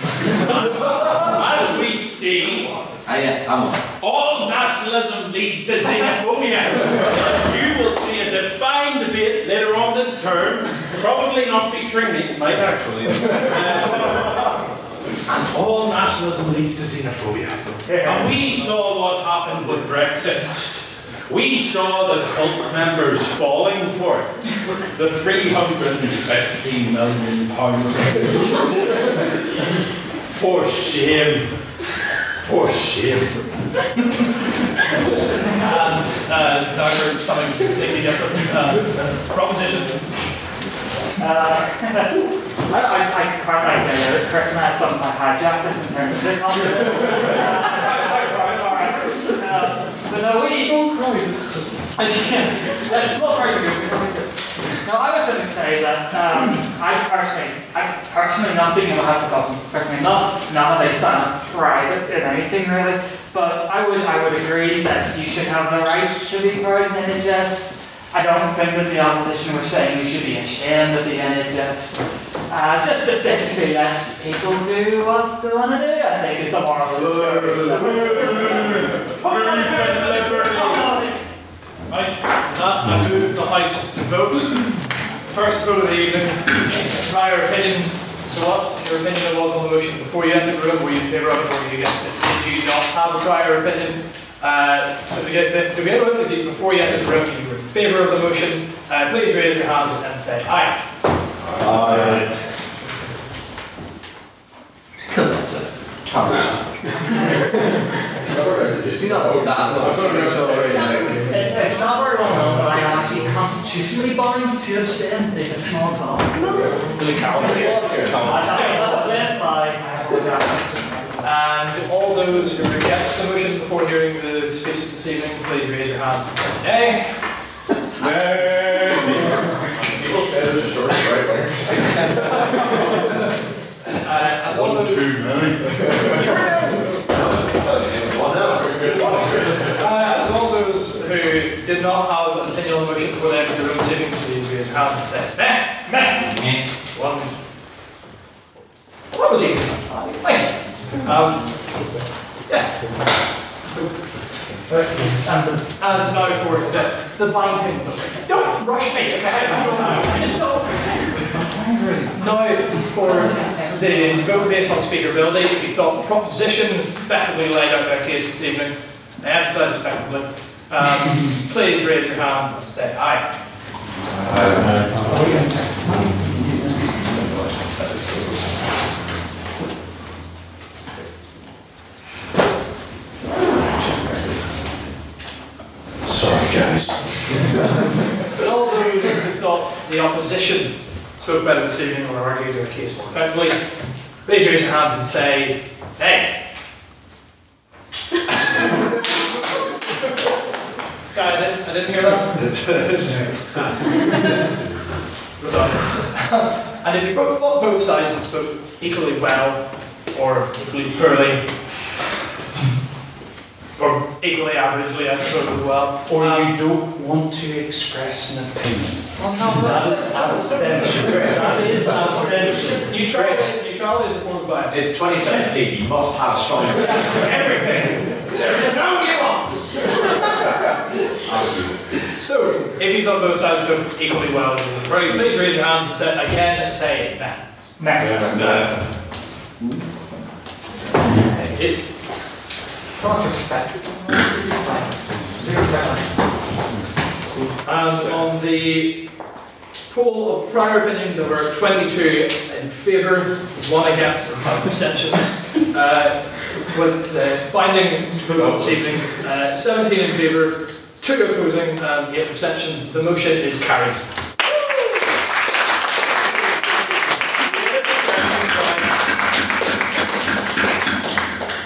As we see, Ah, yeah, I'm on. all nationalism leads to xenophobia. you will see a defined debate later on this term, probably not featuring me, might actually. Uh, and all nationalism leads to xenophobia. And we saw what happened with Brexit. We saw the cult members falling for it. The 350 million pounds. For shame. For shame. And uh, Dr. something completely different. Uh, proposition. Uh, I, I, I quite like the person has something like hijacked this in terms of the conversation. Uh, but no, we. small crowd. Yeah, a small crowd. No, I was going to say that um, I personally, I personally, not speaking on behalf of the government, personally, not not a big fan of pride in anything really, but I would I would agree that you should have the right to be proud in NHS. I don't think that the opposition were saying we should be ashamed of the NHS. Uh, just, just basically let people do what they want to do, I think is the moral of the story. Right, that I move the House to vote. First vote of the evening, prior opinion. So what? Your opinion was on the motion before you entered the room, were you in favour of it or were you against it? Did you not have a prior opinion? Uh, so to get, to begin with, you, before you entered the room, you were in favour of the motion, uh, please raise your hands and say aye. Aye. It's, it's not very well known, but I am actually constitutionally bound to abstain. It's a small talk. And all those who are against the motion before hearing the speeches this evening, please raise your hands and say nay. People say there's a short right. Uh, and all those, did not have an opinion on the motion before they entered the room this evening, please raise your hand and say meh, meh. One. Well, that was easy. Fine. Um, yeah. And, and now for the, the binding. Don't rush me, okay? I just saw. Now for the vote based on speakability, we thought the proposition effectively laid out their case this evening. I emphasise effectively. Um, please raise your hands and say aye. Sorry, guys. And all those who thought the opposition spoke better this evening or argued their case more effectively, please raise your hands and say, hey. Sorry, I didn't, I didn't hear that. Goes on. and if you both thought both sides had spoke equally well or equally poorly, or equally averagely, I suppose, as well. Or you um, don't want to express an opinion. Well, no, That's abstention. That is abstention. Neutrality, neutrality is a form of bias. It's 2017, you must have a strong Everything. There is no so, if you thought both sides spoke equally well, please raise your hands and say again and say nah. Nah. It, And on the poll of prior opinion, there were 22 in favour, one against, and five abstentions. Uh, with the binding vote this evening, uh, 17 in favour, two opposing, um, and eight abstentions. The motion is carried.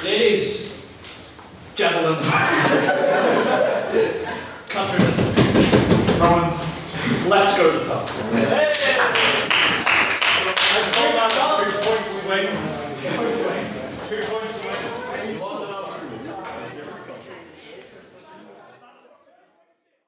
Ladies, gentlemen, countrymen, Romans, let's go to the pub.